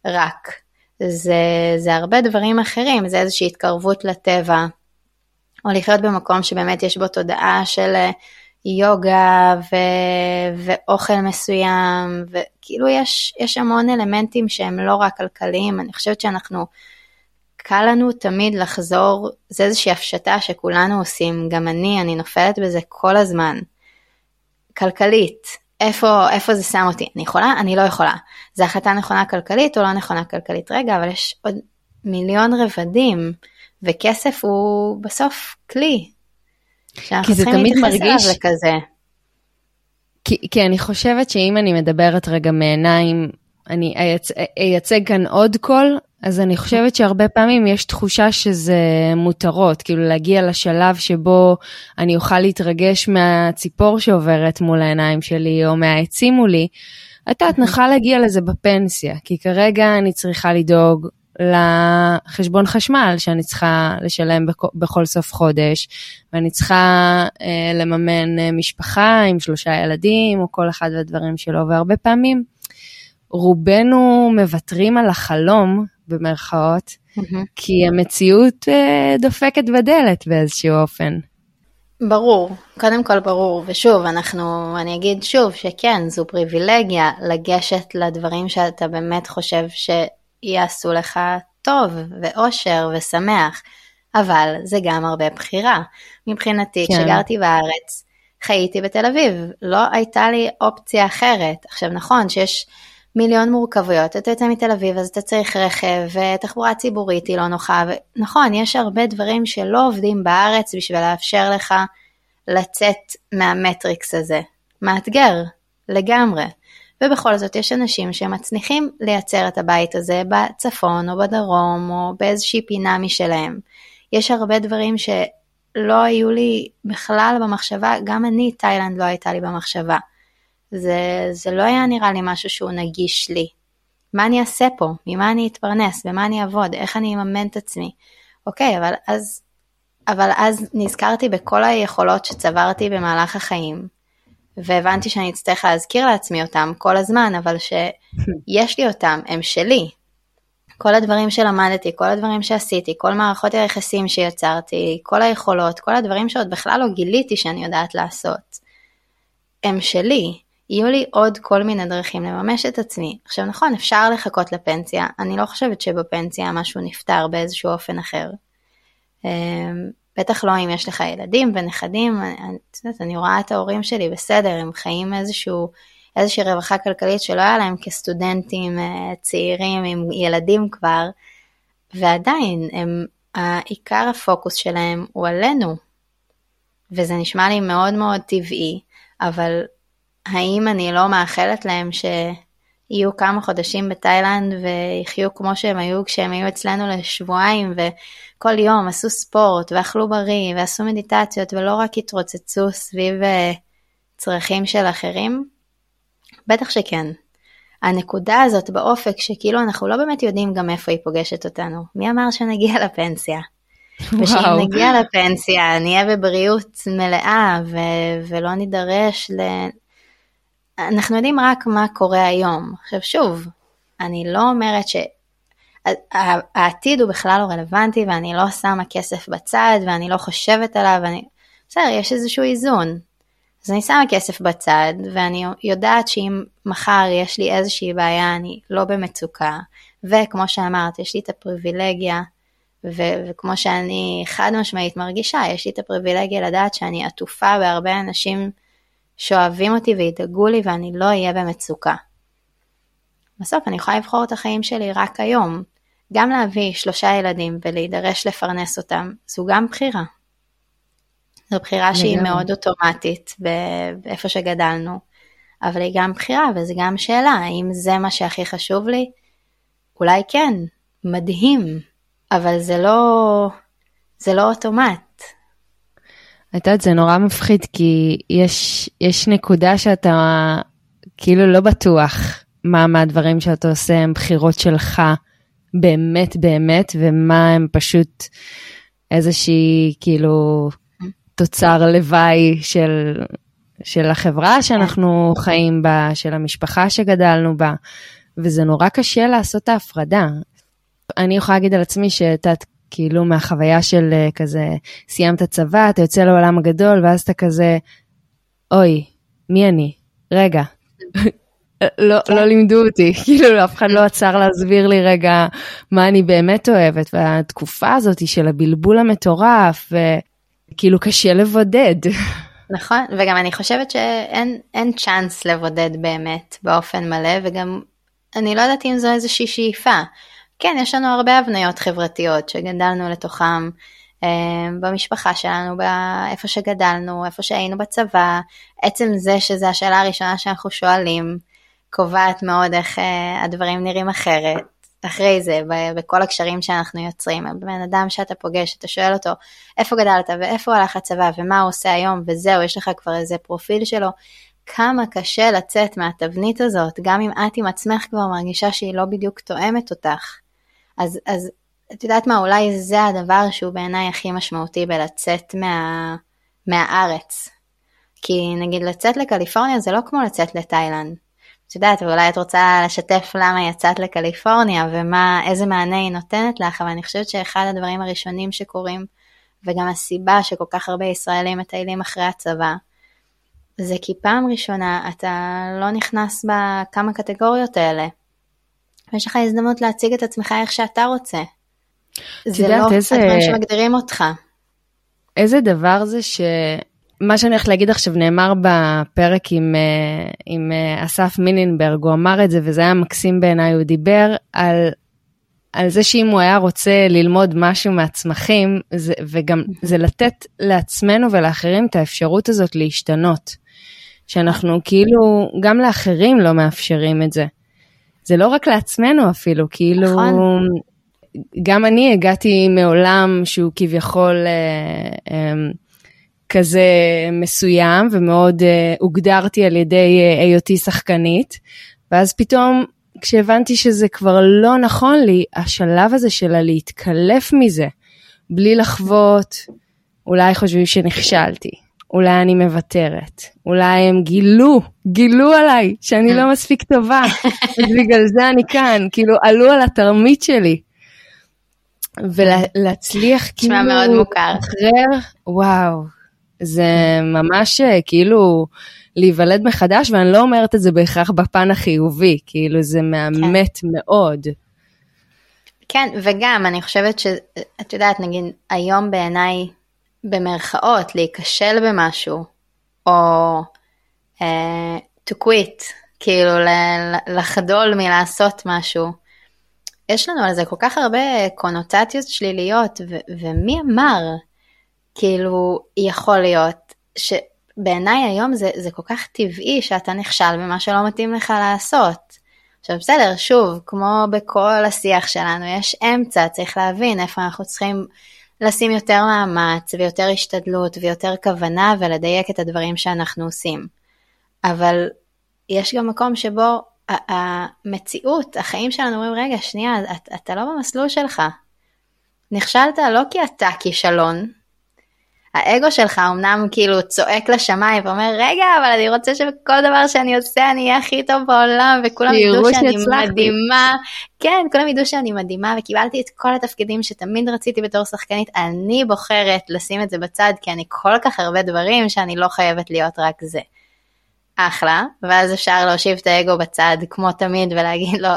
רק, זה, זה הרבה דברים אחרים, זה איזושהי התקרבות לטבע, או לחיות במקום שבאמת יש בו תודעה של אה, יוגה ו, ואוכל מסוים, וכאילו יש, יש המון אלמנטים שהם לא רק כלכליים, אני חושבת שאנחנו, קל לנו תמיד לחזור, זה איזושהי הפשטה שכולנו עושים, גם אני, אני נופלת בזה כל הזמן. כלכלית, איפה, איפה זה שם אותי? אני יכולה? אני לא יכולה. זו החלטה נכונה כלכלית או לא נכונה כלכלית? רגע, אבל יש עוד מיליון רבדים, וכסף הוא בסוף כלי. כי זה תמיד מרגיש... לכזה. כי, כי אני חושבת שאם אני מדברת רגע מעיניים, אני אייצ... אייצג כאן עוד קול, אז אני חושבת שהרבה פעמים יש תחושה שזה מותרות, כאילו להגיע לשלב שבו אני אוכל להתרגש מהציפור שעוברת מול העיניים שלי או מהעצים מולי. את יודעת, נוכל להגיע לזה בפנסיה, כי כרגע אני צריכה לדאוג לחשבון חשמל שאני צריכה לשלם בכל סוף חודש, ואני צריכה אה, לממן אה, משפחה עם שלושה ילדים, או כל אחד והדברים שלו, והרבה פעמים רובנו מוותרים על החלום במרכאות, mm-hmm. כי המציאות uh, דופקת בדלת באיזשהו אופן. ברור, קודם כל ברור, ושוב, אנחנו, אני אגיד שוב שכן, זו פריבילגיה לגשת לדברים שאתה באמת חושב שיעשו לך טוב, ואושר, ושמח, אבל זה גם הרבה בחירה. מבחינתי, כן. כשגרתי בארץ, חייתי בתל אביב, לא הייתה לי אופציה אחרת. עכשיו נכון שיש מיליון מורכבויות, אתה יוצא מתל אביב אז אתה צריך רכב, ותחבורה ציבורית היא לא נוחה, ונכון, יש הרבה דברים שלא עובדים בארץ בשביל לאפשר לך לצאת מהמטריקס הזה. מאתגר, לגמרי. ובכל זאת יש אנשים שמצליחים לייצר את הבית הזה בצפון או בדרום או באיזושהי פינה משלהם. יש הרבה דברים שלא היו לי בכלל במחשבה, גם אני, תאילנד לא הייתה לי במחשבה. זה, זה לא היה נראה לי משהו שהוא נגיש לי. מה אני אעשה פה? ממה אני אתפרנס? במה אני אעבוד? איך אני אממן את עצמי? אוקיי, אבל אז, אבל אז נזכרתי בכל היכולות שצברתי במהלך החיים, והבנתי שאני אצטרך להזכיר לעצמי אותם כל הזמן, אבל שיש לי אותם, הם שלי. כל הדברים שלמדתי, כל הדברים שעשיתי, כל מערכות היחסים שיצרתי, כל היכולות, כל הדברים שעוד בכלל לא גיליתי שאני יודעת לעשות, הם שלי. יהיו לי עוד כל מיני דרכים לממש את עצמי. עכשיו נכון, אפשר לחכות לפנסיה, אני לא חושבת שבפנסיה משהו נפתר באיזשהו אופן אחר. אמ, בטח לא אם יש לך ילדים ונכדים, אני, אני, אני רואה את ההורים שלי בסדר, הם חיים איזשהו, איזושהי רווחה כלכלית שלא היה להם כסטודנטים אה, צעירים עם ילדים כבר, ועדיין הם, העיקר הפוקוס שלהם הוא עלינו, וזה נשמע לי מאוד מאוד טבעי, אבל האם אני לא מאחלת להם שיהיו כמה חודשים בתאילנד ויחיו כמו שהם היו כשהם היו אצלנו לשבועיים וכל יום עשו ספורט ואכלו בריא ועשו מדיטציות ולא רק התרוצצו סביב אה, צרכים של אחרים? בטח שכן. הנקודה הזאת באופק שכאילו אנחנו לא באמת יודעים גם איפה היא פוגשת אותנו. מי אמר שנגיע לפנסיה? ושאם נגיע לפנסיה נהיה בבריאות מלאה ו- ולא נידרש ל- אנחנו יודעים רק מה קורה היום. עכשיו שוב, אני לא אומרת שהעתיד הוא בכלל לא רלוונטי ואני לא שמה כסף בצד ואני לא חושבת עליו, ואני... בסדר, יש איזשהו איזון. אז אני שמה כסף בצד ואני יודעת שאם מחר יש לי איזושהי בעיה אני לא במצוקה וכמו שאמרת יש לי את הפריבילגיה ו- וכמו שאני חד משמעית מרגישה יש לי את הפריבילגיה לדעת שאני עטופה בהרבה אנשים שאוהבים אותי וידאגו לי ואני לא אהיה במצוקה. בסוף אני יכולה לבחור את החיים שלי רק היום. גם להביא שלושה ילדים ולהידרש לפרנס אותם, זו גם בחירה. זו בחירה שהיא מאוד אוטומטית באיפה שגדלנו, אבל היא גם בחירה וזה גם שאלה, האם זה מה שהכי חשוב לי? אולי כן, מדהים, אבל זה לא, זה לא אוטומט. את יודעת, זה נורא מפחיד, כי יש, יש נקודה שאתה כאילו לא בטוח מה מהדברים שאתה עושה הם בחירות שלך באמת באמת, ומה הם פשוט איזושהי כאילו תוצר לוואי של, של החברה שאנחנו חיים בה, של המשפחה שגדלנו בה, וזה נורא קשה לעשות את ההפרדה. אני יכולה להגיד על עצמי שאת כאילו מהחוויה של uh, כזה, סיימת צבא, אתה יוצא לעולם הגדול, ואז אתה כזה, אוי, מי אני? רגע. לא. לא לימדו אותי, כאילו אף אחד לא עצר להסביר לי רגע מה אני באמת אוהבת, והתקופה הזאת של הבלבול המטורף, וכאילו קשה לבודד. נכון, וגם אני חושבת שאין צ'אנס לבודד באמת באופן מלא, וגם אני לא יודעת אם זו איזושהי שאיפה. כן, יש לנו הרבה הבניות חברתיות שגדלנו לתוכם אה, במשפחה שלנו, איפה שגדלנו, איפה שהיינו בצבא, עצם זה שזו השאלה הראשונה שאנחנו שואלים, קובעת מאוד איך אה, הדברים נראים אחרת. אחרי זה, בכל הקשרים שאנחנו יוצרים, בן אדם שאתה פוגש, אתה שואל אותו איפה גדלת ואיפה הוא הלך לצבא ומה הוא עושה היום וזהו, יש לך כבר איזה פרופיל שלו, כמה קשה לצאת מהתבנית הזאת, גם אם את עם עצמך כבר מרגישה שהיא לא בדיוק תואמת אותך. אז, אז את יודעת מה, אולי זה הדבר שהוא בעיניי הכי משמעותי בלצאת מה, מהארץ. כי נגיד לצאת לקליפורניה זה לא כמו לצאת לתאילנד. את יודעת, ואולי את רוצה לשתף למה יצאת לקליפורניה ומה, איזה מענה היא נותנת לך, אבל אני חושבת שאחד הדברים הראשונים שקורים, וגם הסיבה שכל כך הרבה ישראלים מטיילים אחרי הצבא, זה כי פעם ראשונה אתה לא נכנס בכמה קטגוריות האלה. ויש לך הזדמנות להציג את עצמך איך שאתה רוצה. זה לא איזה... הדברים שמגדירים אותך. איזה דבר זה ש... מה שאני הולכת להגיד עכשיו נאמר בפרק עם, אה, עם אה, אסף מינינברג, הוא אמר את זה וזה היה מקסים בעיניי, הוא דיבר על, על זה שאם הוא היה רוצה ללמוד משהו מהצמחים, זה, וגם זה לתת לעצמנו ולאחרים את האפשרות הזאת להשתנות. שאנחנו כאילו, גם לאחרים לא מאפשרים את זה. זה לא רק לעצמנו אפילו, כאילו, נכון. גם אני הגעתי מעולם שהוא כביכול כזה מסוים ומאוד הוגדרתי על ידי היותי שחקנית, ואז פתאום כשהבנתי שזה כבר לא נכון לי, השלב הזה של הלהתקלף מזה, בלי לחוות, אולי חושבים שנכשלתי, אולי אני מוותרת, אולי הם גילו, גילו עליי שאני לא מספיק טובה, ובגלל זה אני כאן, כאילו עלו על התרמית שלי. ולהצליח כאילו, נשמע מאוד מוכר, אחר, וואו, זה ממש כאילו להיוולד מחדש, ואני לא אומרת את זה בהכרח בפן החיובי, כאילו זה מאמת כן. מאוד. כן, וגם אני חושבת שאת יודעת, נגיד היום בעיניי, במרכאות, להיכשל במשהו, או uh, to quit, כאילו לחדול מלעשות משהו, יש לנו על זה כל כך הרבה קונוטציות שליליות, ו- ומי אמר, כאילו, יכול להיות, שבעיניי היום זה, זה כל כך טבעי שאתה נכשל במה שלא מתאים לך לעשות. עכשיו בסדר, שוב, כמו בכל השיח שלנו, יש אמצע, צריך להבין איפה אנחנו צריכים לשים יותר מאמץ ויותר השתדלות ויותר כוונה ולדייק את הדברים שאנחנו עושים. אבל יש גם מקום שבו המציאות, החיים שלנו אומרים, רגע, שנייה, אתה, לא במסלול שלך. נכשלת לא כי אתה כישלון, האגו שלך אמנם כאילו צועק לשמיים ואומר רגע אבל אני רוצה שבכל דבר שאני עושה אני אהיה הכי טוב בעולם וכולם ידעו שאני. מדהימה כן כולם ידעו שאני מדהימה וקיבלתי את כל התפקידים שתמיד רציתי בתור שחקנית אני בוחרת לשים את זה בצד כי אני כל כך הרבה דברים שאני לא חייבת להיות רק זה. אחלה ואז אפשר להושיב את האגו בצד כמו תמיד ולהגיד לו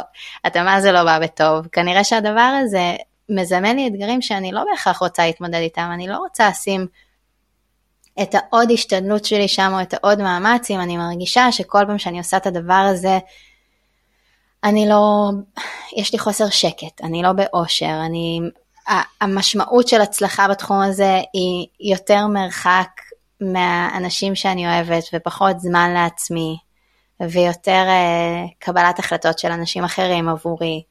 אתה מה זה לא בא בטוב כנראה שהדבר הזה מזמן לי אתגרים שאני לא בהכרח רוצה להתמודד איתם, אני לא רוצה לשים את העוד השתדלות שלי שם או את העוד מאמץ, אם אני מרגישה שכל פעם שאני עושה את הדבר הזה, אני לא, יש לי חוסר שקט, אני לא באושר, אני, המשמעות של הצלחה בתחום הזה היא יותר מרחק מהאנשים שאני אוהבת ופחות זמן לעצמי ויותר uh, קבלת החלטות של אנשים אחרים עבורי.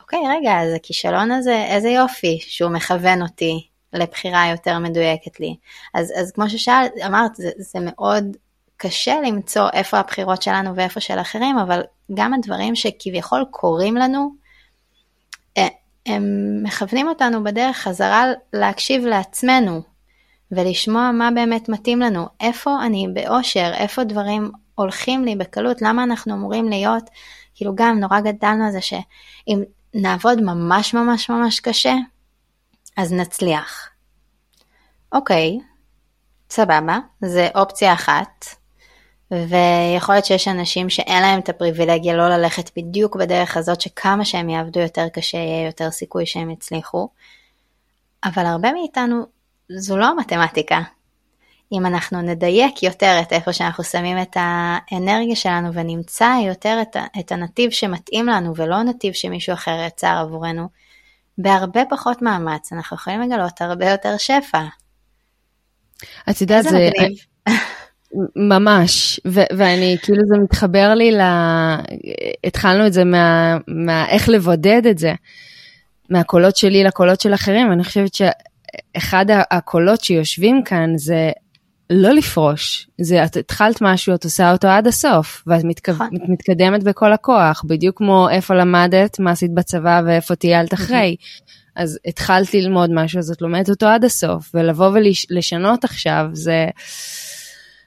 אוקיי, רגע, אז הכישלון הזה, איזה יופי שהוא מכוון אותי לבחירה יותר מדויקת לי. אז, אז כמו ששאלת, אמרת, זה, זה מאוד קשה למצוא איפה הבחירות שלנו ואיפה של אחרים, אבל גם הדברים שכביכול קורים לנו, אה, הם מכוונים אותנו בדרך חזרה להקשיב לעצמנו ולשמוע מה באמת מתאים לנו, איפה אני באושר, איפה דברים הולכים לי בקלות, למה אנחנו אמורים להיות, כאילו גם נורא גדלנו על זה שאם נעבוד ממש ממש ממש קשה, אז נצליח. אוקיי, סבבה, זה אופציה אחת, ויכול להיות שיש אנשים שאין להם את הפריבילגיה לא ללכת בדיוק בדרך הזאת, שכמה שהם יעבדו יותר קשה, יהיה יותר סיכוי שהם יצליחו. אבל הרבה מאיתנו, זו לא המתמטיקה. אם אנחנו נדייק יותר את איפה שאנחנו שמים את האנרגיה שלנו ונמצא יותר את, את הנתיב שמתאים לנו ולא נתיב שמישהו אחר יצר עבורנו, בהרבה פחות מאמץ אנחנו יכולים לגלות הרבה יותר שפע. את יודעת, זה... מגניב. ממש, ו- ואני, כאילו זה מתחבר לי ל... התחלנו את זה מה... מה... איך לבודד את זה, מהקולות שלי לקולות של אחרים, אני חושבת שאחד הקולות שיושבים כאן זה לא לפרוש, זה את התחלת משהו, את עושה אותו עד הסוף, ואת מתק... נכון. מתקדמת בכל הכוח, בדיוק כמו איפה למדת, מה עשית בצבא ואיפה טיילת אחרי. אז התחלת ללמוד משהו, אז את לומדת אותו עד הסוף, ולבוא ולשנות עכשיו, זה...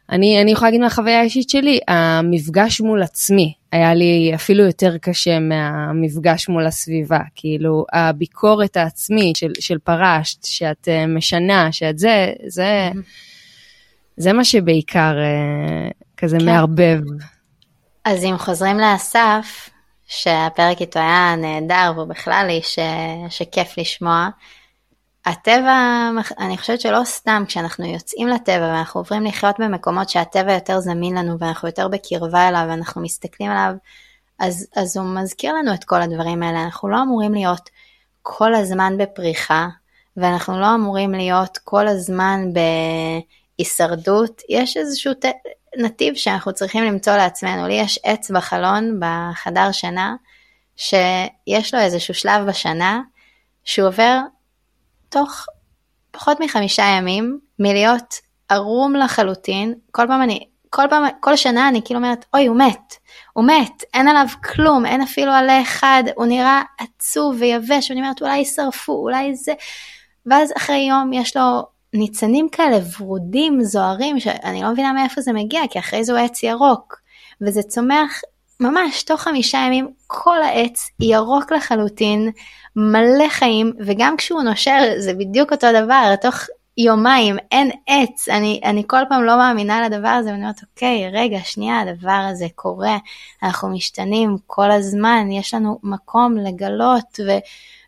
אני, אני יכולה להגיד מהחוויה האישית שלי, המפגש מול עצמי היה לי אפילו יותר קשה מהמפגש מול הסביבה. כאילו, הביקורת העצמית של, של פרשת, שאת uh, משנה, שאת זה, זה, זה מה שבעיקר uh, כזה כן. מערבב. אז אם חוזרים לאסף, שהפרק איתו היה נהדר והוא בכלל איש שכיף לשמוע. הטבע, אני חושבת שלא סתם כשאנחנו יוצאים לטבע ואנחנו עוברים לחיות במקומות שהטבע יותר זמין לנו ואנחנו יותר בקרבה אליו ואנחנו מסתכלים עליו, אז, אז הוא מזכיר לנו את כל הדברים האלה. אנחנו לא אמורים להיות כל הזמן בפריחה ואנחנו לא אמורים להיות כל הזמן בהישרדות. יש איזשהו נתיב שאנחנו צריכים למצוא לעצמנו. לי יש עץ בחלון בחדר שינה, שיש לו איזשהו שלב בשנה שהוא עובר תוך פחות מחמישה ימים מלהיות ערום לחלוטין, כל פעם אני, כל פעם, כל שנה אני כאילו אומרת, אוי, הוא מת, הוא מת, אין עליו כלום, אין אפילו עלה אחד, הוא נראה עצוב ויבש, ואני אומרת, אולי ישרפו, אולי זה, ואז אחרי יום יש לו ניצנים כאלה ורודים, זוהרים, שאני לא מבינה מאיפה זה מגיע, כי אחרי זה הוא עץ ירוק, וזה צומח ממש תוך חמישה ימים, כל העץ ירוק לחלוטין, מלא חיים, וגם כשהוא נושר זה בדיוק אותו דבר, תוך יומיים אין עץ, אני, אני כל פעם לא מאמינה לדבר הזה, ואני אומרת, אוקיי, רגע, שנייה, הדבר הזה קורה, אנחנו משתנים כל הזמן, יש לנו מקום לגלות ו,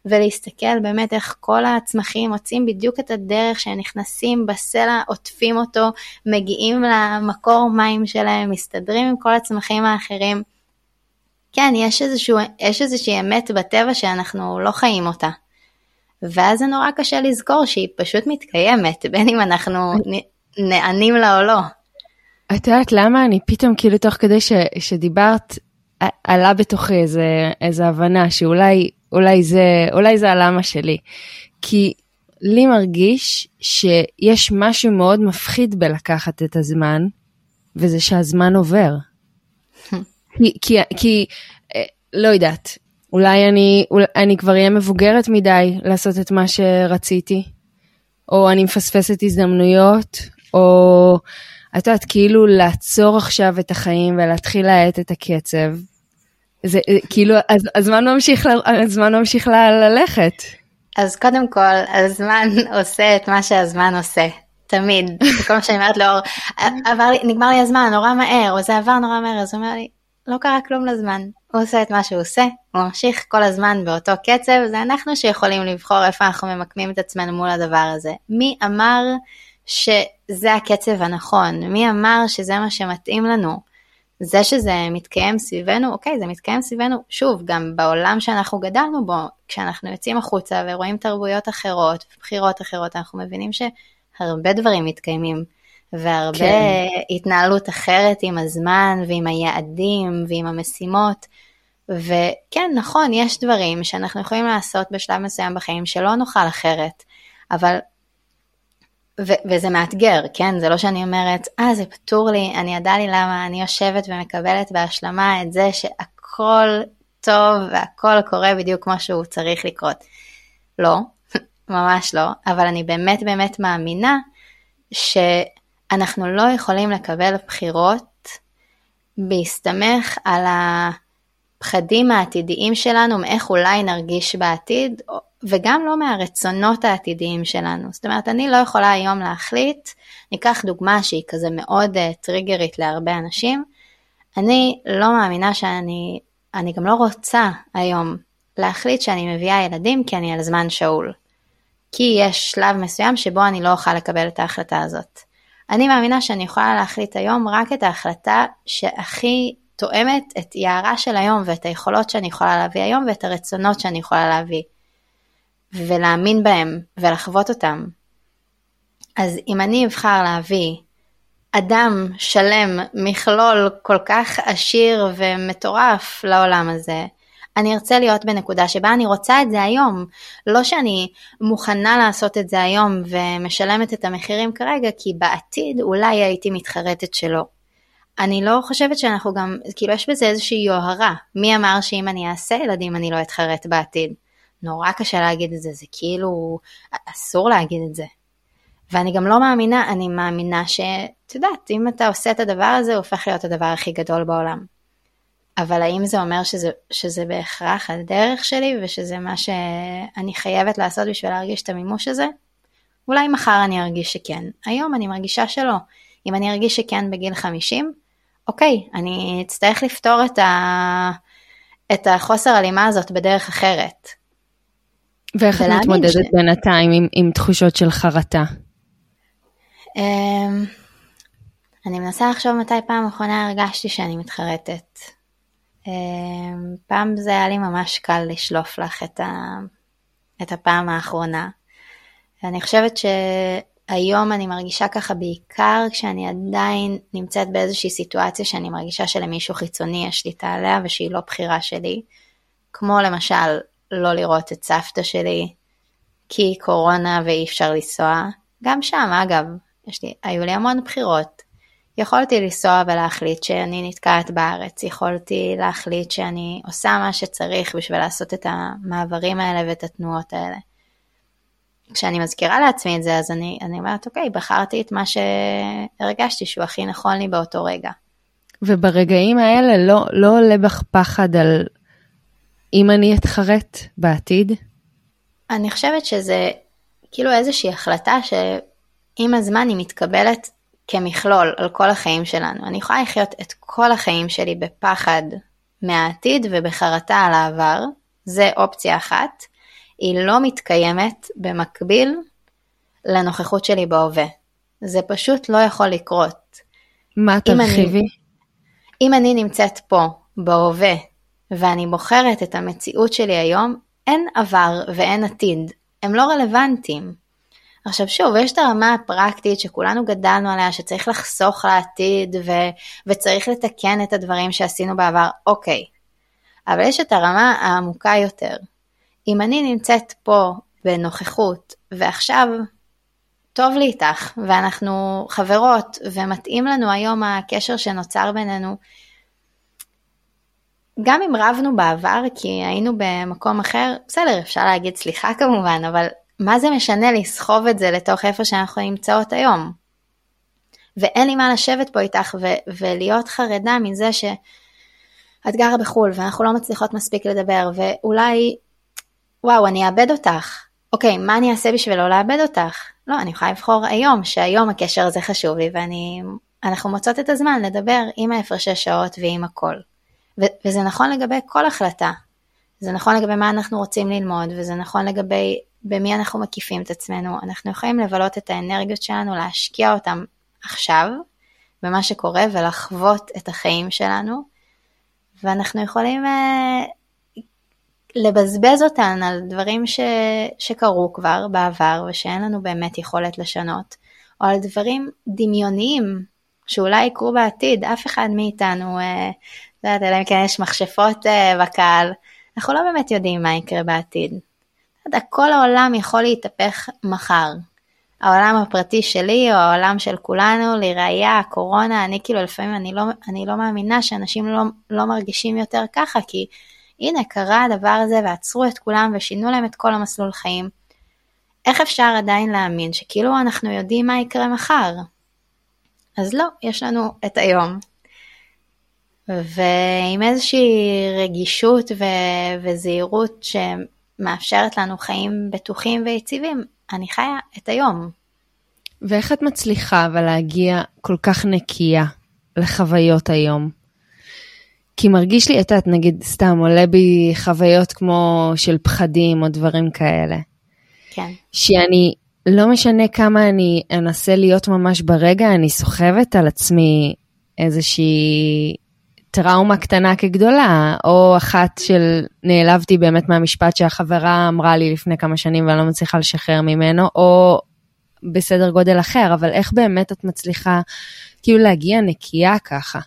ולהסתכל באמת איך כל הצמחים מוצאים בדיוק את הדרך שהם נכנסים בסלע, עוטפים אותו, מגיעים למקור מים שלהם, מסתדרים עם כל הצמחים האחרים. כן, יש, איזשהו, יש איזושהי אמת בטבע שאנחנו לא חיים אותה. ואז זה נורא קשה לזכור שהיא פשוט מתקיימת, בין אם אנחנו נענים לה או לא. את יודעת למה? אני פתאום כאילו תוך כדי ש, שדיברת, עלה בתוכי איזה, איזה הבנה שאולי אולי זה, אולי זה הלמה שלי. כי לי מרגיש שיש משהו מאוד מפחיד בלקחת את הזמן, וזה שהזמן עובר. כי, כי, כי אה, לא יודעת, אולי אני, אולי אני כבר אהיה מבוגרת מדי לעשות את מה שרציתי, או אני מפספסת הזדמנויות, או את יודעת, כאילו לעצור עכשיו את החיים ולהתחיל להאט את הקצב. זה כאילו, אז, הזמן ממשיך, הזמן ממשיך ללכת. אז קודם כל, הזמן עושה את מה שהזמן עושה. תמיד, כל מה שאני אומרת לאור, עבר לי, נגמר לי הזמן נורא מהר, או זה עבר נורא מהר, אז הוא אומר לי, לא קרה כלום לזמן, הוא עושה את מה שהוא עושה, הוא ממשיך כל הזמן באותו קצב, זה אנחנו שיכולים לבחור איפה אנחנו ממקמים את עצמנו מול הדבר הזה. מי אמר שזה הקצב הנכון? מי אמר שזה מה שמתאים לנו? זה שזה מתקיים סביבנו, אוקיי, זה מתקיים סביבנו, שוב, גם בעולם שאנחנו גדלנו בו, כשאנחנו יוצאים החוצה ורואים תרבויות אחרות, בחירות אחרות, אנחנו מבינים שהרבה דברים מתקיימים. והרבה כן. התנהלות אחרת עם הזמן ועם היעדים ועם המשימות. וכן, נכון, יש דברים שאנחנו יכולים לעשות בשלב מסוים בחיים שלא נוכל אחרת, אבל, ו- וזה מאתגר, כן? זה לא שאני אומרת, אה, זה פתור לי, אני ידע לי למה, אני יושבת ומקבלת בהשלמה את זה שהכל טוב והכל קורה בדיוק כמו שהוא צריך לקרות. לא, ממש לא, אבל אני באמת באמת מאמינה ש... אנחנו לא יכולים לקבל בחירות בהסתמך על הפחדים העתידיים שלנו מאיך אולי נרגיש בעתיד, וגם לא מהרצונות העתידיים שלנו. זאת אומרת, אני לא יכולה היום להחליט, ניקח דוגמה שהיא כזה מאוד uh, טריגרית להרבה אנשים, אני לא מאמינה שאני, אני גם לא רוצה היום להחליט שאני מביאה ילדים כי אני על זמן שאול. כי יש שלב מסוים שבו אני לא אוכל לקבל את ההחלטה הזאת. אני מאמינה שאני יכולה להחליט היום רק את ההחלטה שהכי תואמת את יערה של היום ואת היכולות שאני יכולה להביא היום ואת הרצונות שאני יכולה להביא. ולהאמין בהם ולחוות אותם. אז אם אני אבחר להביא אדם שלם, מכלול כל כך עשיר ומטורף לעולם הזה, אני ארצה להיות בנקודה שבה אני רוצה את זה היום. לא שאני מוכנה לעשות את זה היום ומשלמת את המחירים כרגע, כי בעתיד אולי הייתי מתחרטת שלא. אני לא חושבת שאנחנו גם, כאילו יש בזה איזושהי יוהרה. מי אמר שאם אני אעשה ילדים אני לא אתחרט בעתיד? נורא קשה להגיד את זה, זה כאילו, אסור להגיד את זה. ואני גם לא מאמינה, אני מאמינה שאת יודעת, אם אתה עושה את הדבר הזה, הוא הופך להיות הדבר הכי גדול בעולם. אבל האם זה אומר שזה, שזה בהכרח הדרך שלי ושזה מה שאני חייבת לעשות בשביל להרגיש את המימוש הזה? אולי מחר אני ארגיש שכן, היום אני מרגישה שלא. אם אני ארגיש שכן בגיל 50, אוקיי, אני אצטרך לפתור את, ה... את החוסר הלימה הזאת בדרך אחרת. ואיך את מתמודדת ש... בינתיים עם, עם תחושות של חרטה? אמ, אני מנסה לחשוב מתי פעם אחרונה הרגשתי שאני מתחרטת. אמ, פעם זה היה לי ממש קל לשלוף לך את, ה... את הפעם האחרונה. ואני חושבת שהיום אני מרגישה ככה בעיקר כשאני עדיין נמצאת באיזושהי סיטואציה שאני מרגישה שלמישהו חיצוני יש שליטה עליה ושהיא לא בחירה שלי. כמו למשל לא לראות את סבתא שלי כי קורונה ואי אפשר לנסוע. גם שם, אגב, יש לי, היו לי המון בחירות. יכולתי לנסוע ולהחליט שאני נתקעת בארץ, יכולתי להחליט שאני עושה מה שצריך בשביל לעשות את המעברים האלה ואת התנועות האלה. כשאני מזכירה לעצמי את זה, אז אני, אני אומרת, אוקיי, בחרתי את מה שהרגשתי שהוא הכי נכון לי באותו רגע. וברגעים האלה לא, לא עולה בך פחד על אם אני אתחרט בעתיד? אני חושבת שזה כאילו איזושהי החלטה שעם הזמן היא מתקבלת כמכלול על כל החיים שלנו. אני יכולה לחיות את כל החיים שלי בפחד מהעתיד ובחרטה על העבר, זה אופציה אחת. היא לא מתקיימת במקביל לנוכחות שלי בהווה. זה פשוט לא יכול לקרות. מה תרחיבי? אם, אני נמצאת פה, בהווה, ואני בוחרת את המציאות שלי היום, אין עבר ואין עתיד, הם לא רלוונטיים. עכשיו שוב, יש את הרמה הפרקטית שכולנו גדלנו עליה, שצריך לחסוך לעתיד ו- וצריך לתקן את הדברים שעשינו בעבר, אוקיי. אבל יש את הרמה העמוקה יותר. אם אני נמצאת פה בנוכחות, ועכשיו טוב לי איתך, ואנחנו חברות, ומתאים לנו היום הקשר שנוצר בינינו, גם אם רבנו בעבר, כי היינו במקום אחר, בסדר, אפשר להגיד סליחה כמובן, אבל מה זה משנה לסחוב את זה לתוך איפה שאנחנו נמצאות היום? ואין לי מה לשבת פה איתך ו- ולהיות חרדה מזה שאת גרה בחו"ל ואנחנו לא מצליחות מספיק לדבר, ואולי, וואו, אני אאבד אותך. אוקיי, מה אני אעשה בשביל לא לאבד אותך? לא, אני יכולה לבחור היום, שהיום הקשר הזה חשוב לי, ואנחנו מוצאות את הזמן לדבר עם ההפרשי שעות ועם הכל. ו- וזה נכון לגבי כל החלטה. זה נכון לגבי מה אנחנו רוצים ללמוד, וזה נכון לגבי במי אנחנו מקיפים את עצמנו. אנחנו יכולים לבלות את האנרגיות שלנו, להשקיע אותם עכשיו, במה שקורה, ולחוות את החיים שלנו, ואנחנו יכולים אה, לבזבז אותן על דברים ש, שקרו כבר בעבר, ושאין לנו באמת יכולת לשנות, או על דברים דמיוניים שאולי יקרו בעתיד, אף אחד מאיתנו אה, יודעת, אלא אם כן יש מכשפות uh, בקהל, אנחנו לא באמת יודעים מה יקרה בעתיד. יודע, כל העולם יכול להתהפך מחר. העולם הפרטי שלי או העולם של כולנו, לראייה, הקורונה, אני כאילו לפעמים אני לא, אני לא מאמינה שאנשים לא, לא מרגישים יותר ככה, כי הנה קרה הדבר הזה ועצרו את כולם ושינו להם את כל המסלול חיים. איך אפשר עדיין להאמין שכאילו אנחנו יודעים מה יקרה מחר? אז לא, יש לנו את היום. ועם איזושהי רגישות ו- וזהירות שמאפשרת לנו חיים בטוחים ויציבים, אני חיה את היום. ואיך את מצליחה אבל להגיע כל כך נקייה לחוויות היום? כי מרגיש לי, את יודעת, נגיד, סתם עולה בי חוויות כמו של פחדים או דברים כאלה. כן. שאני, לא משנה כמה אני אנסה להיות ממש ברגע, אני סוחבת על עצמי איזושהי טראומה קטנה כגדולה, או אחת של נעלבתי באמת מהמשפט שהחברה אמרה לי לפני כמה שנים ואני לא מצליחה לשחרר ממנו, או בסדר גודל אחר, אבל איך באמת את מצליחה כאילו להגיע נקייה ככה?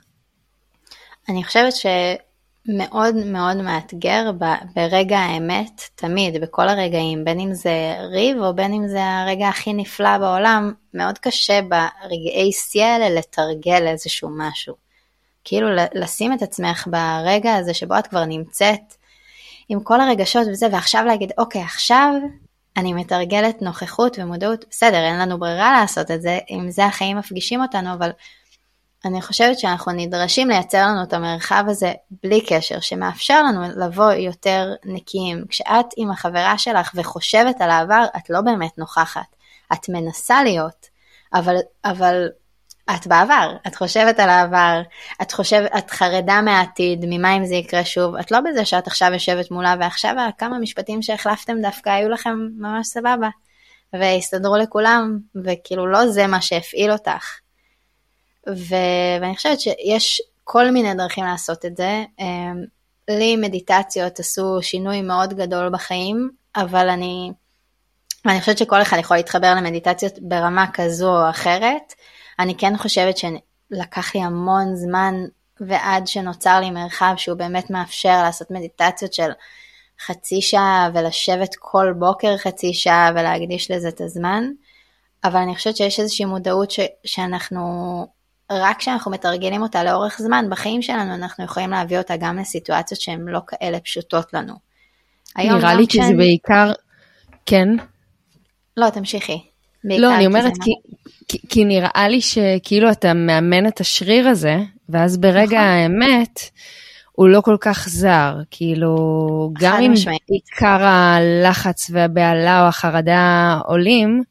אני חושבת שמאוד מאוד מאתגר ברגע האמת, תמיד, בכל הרגעים, בין אם זה ריב או בין אם זה הרגע הכי נפלא בעולם, מאוד קשה ברגעי שיא האלה לתרגל איזשהו משהו. כאילו לשים את עצמך ברגע הזה שבו את כבר נמצאת עם כל הרגשות וזה, ועכשיו להגיד, אוקיי, עכשיו אני מתרגלת נוכחות ומודעות, בסדר, אין לנו ברירה לעשות את זה, אם זה החיים מפגישים אותנו, אבל אני חושבת שאנחנו נדרשים לייצר לנו את המרחב הזה בלי קשר, שמאפשר לנו לבוא יותר נקיים. כשאת עם החברה שלך וחושבת על העבר, את לא באמת נוכחת, את מנסה להיות, אבל, אבל את בעבר, את חושבת על העבר, את חושבת, את חרדה מהעתיד, ממה אם זה יקרה שוב, את לא בזה שאת עכשיו יושבת מולה ועכשיו כמה משפטים שהחלפתם דווקא היו לכם ממש סבבה, והסתדרו לכולם, וכאילו לא זה מה שהפעיל אותך. ו... ואני חושבת שיש כל מיני דרכים לעשות את זה. אמ, לי מדיטציות עשו שינוי מאוד גדול בחיים, אבל אני, אני חושבת שכל אחד יכול להתחבר למדיטציות ברמה כזו או אחרת. אני כן חושבת שלקח לי המון זמן ועד שנוצר לי מרחב שהוא באמת מאפשר לעשות מדיטציות של חצי שעה ולשבת כל בוקר חצי שעה ולהקדיש לזה את הזמן, אבל אני חושבת שיש איזושהי מודעות ש, שאנחנו, רק כשאנחנו מתרגלים אותה לאורך זמן בחיים שלנו, אנחנו יכולים להביא אותה גם לסיטואציות שהן לא כאלה פשוטות לנו. נראה לי כי זה בעיקר, כן. לא, תמשיכי. לא, אני אומרת כי, כי, כי נראה לי שכאילו אתה מאמן את השריר הזה, ואז ברגע נכון. האמת, הוא לא כל כך זר, כאילו, גם אם עיקר הלחץ והבהלה או החרדה עולים,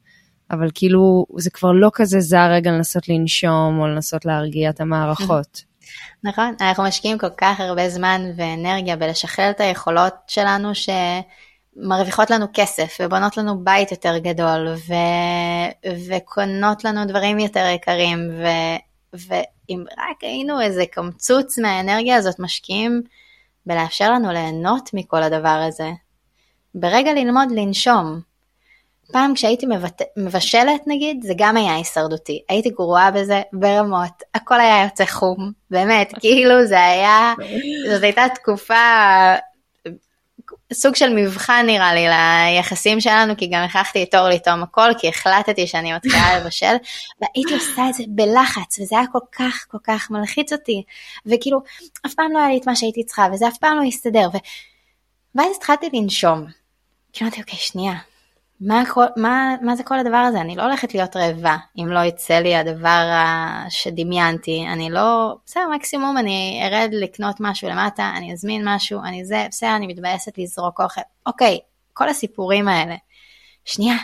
אבל כאילו זה כבר לא כזה זר רגע לנסות לנשום או לנסות להרגיע את המערכות. נכון, אנחנו משקיעים כל כך הרבה זמן ואנרגיה בלשחרר את היכולות שלנו שמרוויחות לנו כסף ובונות לנו בית יותר גדול ו... וקונות לנו דברים יותר יקרים ו... ואם רק היינו איזה קמצוץ מהאנרגיה הזאת משקיעים בלאפשר לנו ליהנות מכל הדבר הזה. ברגע ללמוד לנשום, פעם כשהייתי מבט... מבשלת נגיד, זה גם היה הישרדותי. הייתי גרועה בזה ברמות, הכל היה יוצא חום, באמת, כאילו זה היה, זאת הייתה תקופה, סוג של מבחן נראה לי ליחסים שלנו, כי גם הכרחתי את אור לטעום הכל, כי החלטתי שאני מתחילה לבשל, והייתי עושה את זה בלחץ, וזה היה כל כך כל כך מלחיץ אותי, וכאילו, אף פעם לא היה לי את מה שהייתי צריכה, וזה אף פעם לא הסתדר, ו... ואז התחלתי לנשום. כאילו אמרתי, אוקיי, שנייה, מה, מה, מה זה כל הדבר הזה? אני לא הולכת להיות רעבה אם לא יצא לי הדבר שדמיינתי. אני לא, בסדר, מקסימום אני ארד לקנות משהו למטה, אני אזמין משהו, אני זה, בסדר, אני מתבאסת לזרוק אוכל. אוקיי, כל הסיפורים האלה. שנייה,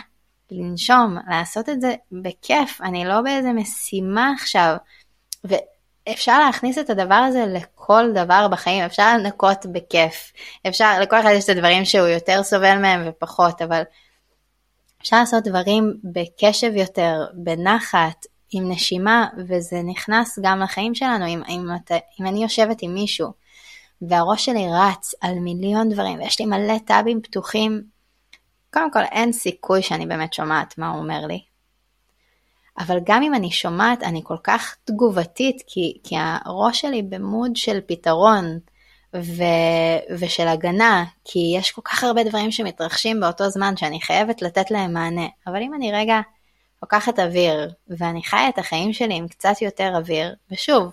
לנשום, לעשות את זה בכיף, אני לא באיזה משימה עכשיו. ואפשר להכניס את הדבר הזה לכל דבר בחיים, אפשר לנקות בכיף. אפשר, לכל אחד יש את הדברים שהוא יותר סובל מהם ופחות, אבל... אפשר לעשות דברים בקשב יותר, בנחת, עם נשימה, וזה נכנס גם לחיים שלנו. אם, אם, אם אני יושבת עם מישהו והראש שלי רץ על מיליון דברים ויש לי מלא טאבים פתוחים, קודם כל אין סיכוי שאני באמת שומעת מה הוא אומר לי. אבל גם אם אני שומעת, אני כל כך תגובתית, כי, כי הראש שלי במוד של פתרון, ו... ושל הגנה, כי יש כל כך הרבה דברים שמתרחשים באותו זמן שאני חייבת לתת להם מענה. אבל אם אני רגע לוקחת אוויר, ואני חיה את החיים שלי עם קצת יותר אוויר, ושוב,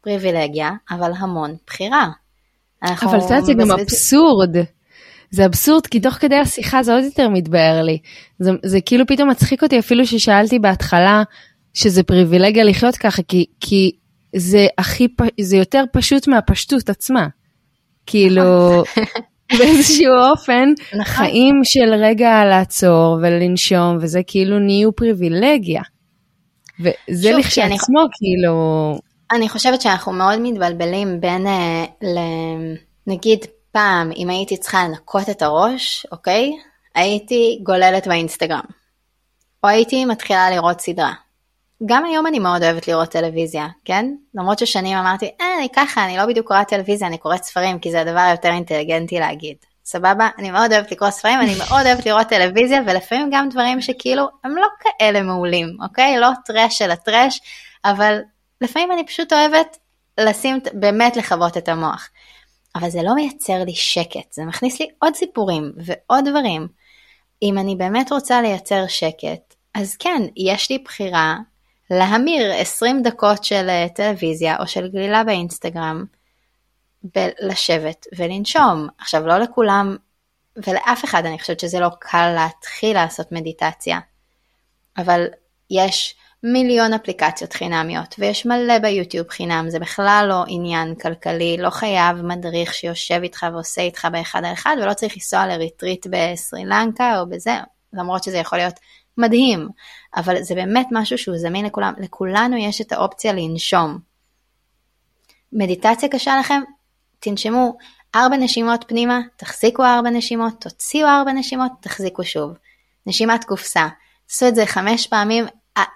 פריבילגיה, אבל המון בחירה. אבל את יודעת, זה גם אבסורד. זה אבסורד, כי תוך כדי השיחה זה עוד יותר מתבאר לי. זה, זה כאילו פתאום מצחיק אותי אפילו ששאלתי בהתחלה שזה פריבילגיה לחיות ככה, כי, כי זה הכי, זה יותר פשוט מהפשטות עצמה. כאילו, באיזשהו אופן, נכון. חיים של רגע לעצור ולנשום, וזה כאילו נהיו פריבילגיה. וזה לכשעצמו, כאילו... אני חושבת שאנחנו מאוד מתבלבלים בין, uh, ל... נגיד פעם, אם הייתי צריכה לנקות את הראש, אוקיי? הייתי גוללת באינסטגרם. או הייתי מתחילה לראות סדרה. גם היום אני מאוד אוהבת לראות טלוויזיה, כן? למרות ששנים אמרתי, אה, אני ככה, אני לא בדיוק קוראת טלוויזיה, אני קוראת ספרים, כי זה הדבר היותר אינטליגנטי להגיד. סבבה? אני מאוד אוהבת לקרוא ספרים, אני מאוד אוהבת לראות טלוויזיה, ולפעמים גם דברים שכאילו הם לא כאלה מעולים, אוקיי? לא טרש של הטרש, אבל לפעמים אני פשוט אוהבת לשים, באמת לכבות את המוח. אבל זה לא מייצר לי שקט, זה מכניס לי עוד סיפורים ועוד דברים. אם אני באמת רוצה לייצר שקט, אז כן, יש לי בחירה להמיר 20 דקות של אה, טלוויזיה או של גלילה באינסטגרם ולשבת ולנשום. עכשיו לא לכולם ולאף אחד אני חושבת שזה לא קל להתחיל לעשות מדיטציה, אבל יש מיליון אפליקציות חינמיות ויש מלא ביוטיוב חינם, זה בכלל לא עניין כלכלי, לא חייב מדריך שיושב איתך ועושה איתך באחד על אחד ולא צריך לנסוע לריטריט בסרי לנקה או בזה, למרות שזה יכול להיות מדהים, אבל זה באמת משהו שהוא זמין לכולם, לכולנו יש את האופציה לנשום. מדיטציה קשה לכם? תנשמו ארבע נשימות פנימה, תחזיקו ארבע נשימות, תוציאו ארבע נשימות, תחזיקו שוב. נשימת קופסה, תעשו את זה חמש פעמים,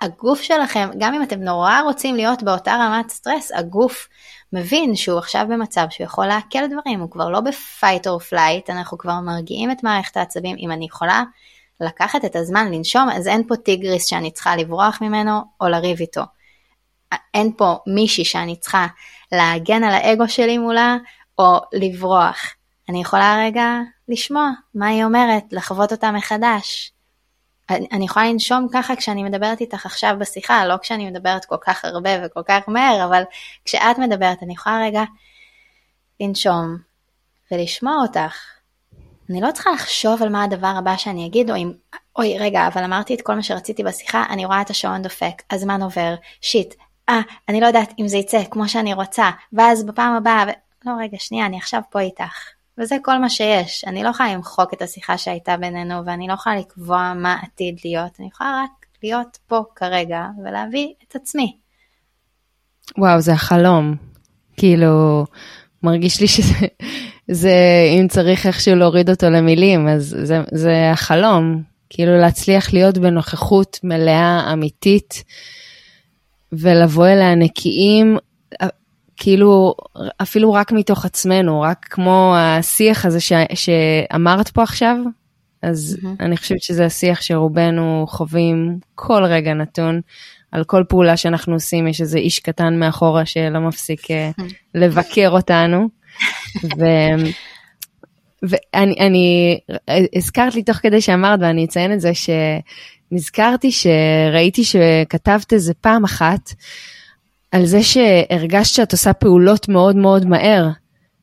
הגוף שלכם, גם אם אתם נורא רוצים להיות באותה רמת סטרס, הגוף מבין שהוא עכשיו במצב שהוא יכול לעכל דברים, הוא כבר לא ב fight או flight, אנחנו כבר מרגיעים את מערכת העצבים, אם אני יכולה לקחת את הזמן לנשום, אז אין פה טיגריס שאני צריכה לברוח ממנו או לריב איתו. אין פה מישהי שאני צריכה להגן על האגו שלי מולה או לברוח. אני יכולה רגע לשמוע מה היא אומרת, לחוות אותה מחדש. אני, יכולה לנשום ככה כשאני מדברת איתך עכשיו בשיחה, לא כשאני מדברת כל כך הרבה וכל כך מהר, אבל כשאת מדברת אני יכולה רגע לנשום ולשמוע אותך. אני לא צריכה לחשוב על מה הדבר הבא שאני אגיד, או אם, אוי רגע, אבל אמרתי את כל מה שרציתי בשיחה, אני רואה את השעון דופק, הזמן עובר, שיט, אה, אני לא יודעת אם זה יצא כמו שאני רוצה, ואז בפעם הבאה, ו... לא רגע, שנייה, אני עכשיו פה איתך. וזה כל מה שיש. אני לא יכולה למחוק את השיחה שהייתה בינינו, ואני לא יכולה לקבוע מה עתיד להיות, אני יכולה רק להיות פה כרגע, ולהביא את עצמי. וואו, זה החלום. כאילו, מרגיש לי שזה, זה, אם צריך איכשהו להוריד אותו למילים, אז זה, זה החלום. כאילו להצליח להיות בנוכחות מלאה, אמיתית, ולבוא אליה נקיים, כאילו אפילו רק מתוך עצמנו, רק כמו השיח הזה ש, שאמרת פה עכשיו, אז mm-hmm. אני חושבת שזה השיח שרובנו חווים כל רגע נתון. על כל פעולה שאנחנו עושים יש איזה איש קטן מאחורה שלא מפסיק mm-hmm. לבקר אותנו. ו... ואני אני, הזכרת לי תוך כדי שאמרת ואני אציין את זה שנזכרתי שראיתי שכתבת איזה פעם אחת על זה שהרגשת שאת עושה פעולות מאוד מאוד מהר.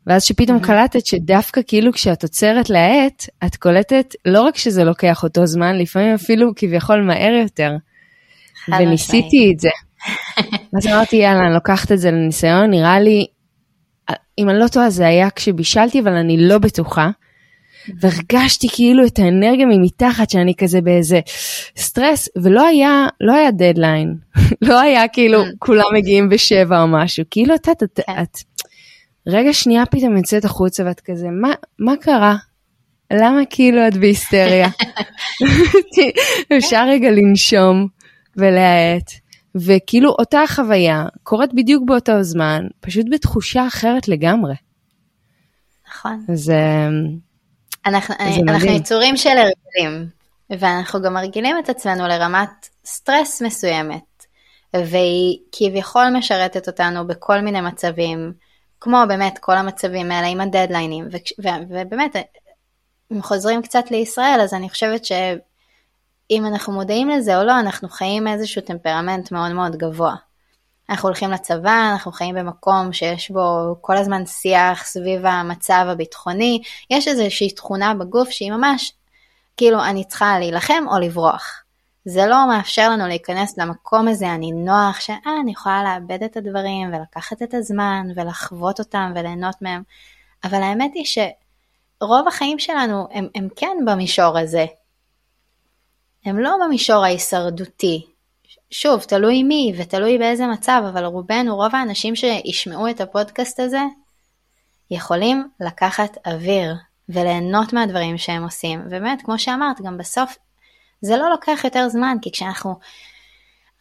ואז שפתאום mm-hmm. קלטת שדווקא כאילו כשאת עוצרת להאט, את קולטת לא רק שזה לוקח אותו זמן, לפעמים אפילו כביכול מהר יותר. וניסיתי את זה. אז אמרתי, יאללה, אני לוקחת את זה לניסיון, נראה לי, אם אני לא טועה, זה היה כשבישלתי, אבל אני לא בטוחה. והרגשתי כאילו את האנרגיה ממתחת שאני כזה באיזה סטרס ולא היה לא היה דדליין לא היה כאילו mm. כולם מגיעים בשבע או משהו כאילו את, את, את, כן. את רגע שנייה פתאום יוצאת החוצה ואת כזה מה מה קרה למה כאילו את בהיסטריה אפשר רגע לנשום ולהאט וכאילו אותה חוויה קורית בדיוק באותו זמן פשוט בתחושה אחרת לגמרי. נכון. אז אנחנו, אנחנו יצורים של הרגלים, ואנחנו גם מרגילים את עצמנו לרמת סטרס מסוימת, והיא כביכול משרתת אותנו בכל מיני מצבים, כמו באמת כל המצבים האלה עם הדדליינים, ו- ו- ובאמת, אם חוזרים קצת לישראל, אז אני חושבת שאם אנחנו מודעים לזה או לא, אנחנו חיים איזשהו טמפרמנט מאוד מאוד גבוה. אנחנו הולכים לצבא, אנחנו חיים במקום שיש בו כל הזמן שיח סביב המצב הביטחוני, יש איזושהי תכונה בגוף שהיא ממש, כאילו אני צריכה להילחם או לברוח. זה לא מאפשר לנו להיכנס למקום הזה הנינוח, שאה, אני יכולה לאבד את הדברים ולקחת את הזמן ולחוות אותם וליהנות מהם, אבל האמת היא שרוב החיים שלנו הם, הם כן במישור הזה. הם לא במישור ההישרדותי, שוב, תלוי מי ותלוי באיזה מצב, אבל רובנו, רוב האנשים שישמעו את הפודקאסט הזה, יכולים לקחת אוויר וליהנות מהדברים שהם עושים. ובאמת, כמו שאמרת, גם בסוף זה לא לוקח יותר זמן, כי כשאנחנו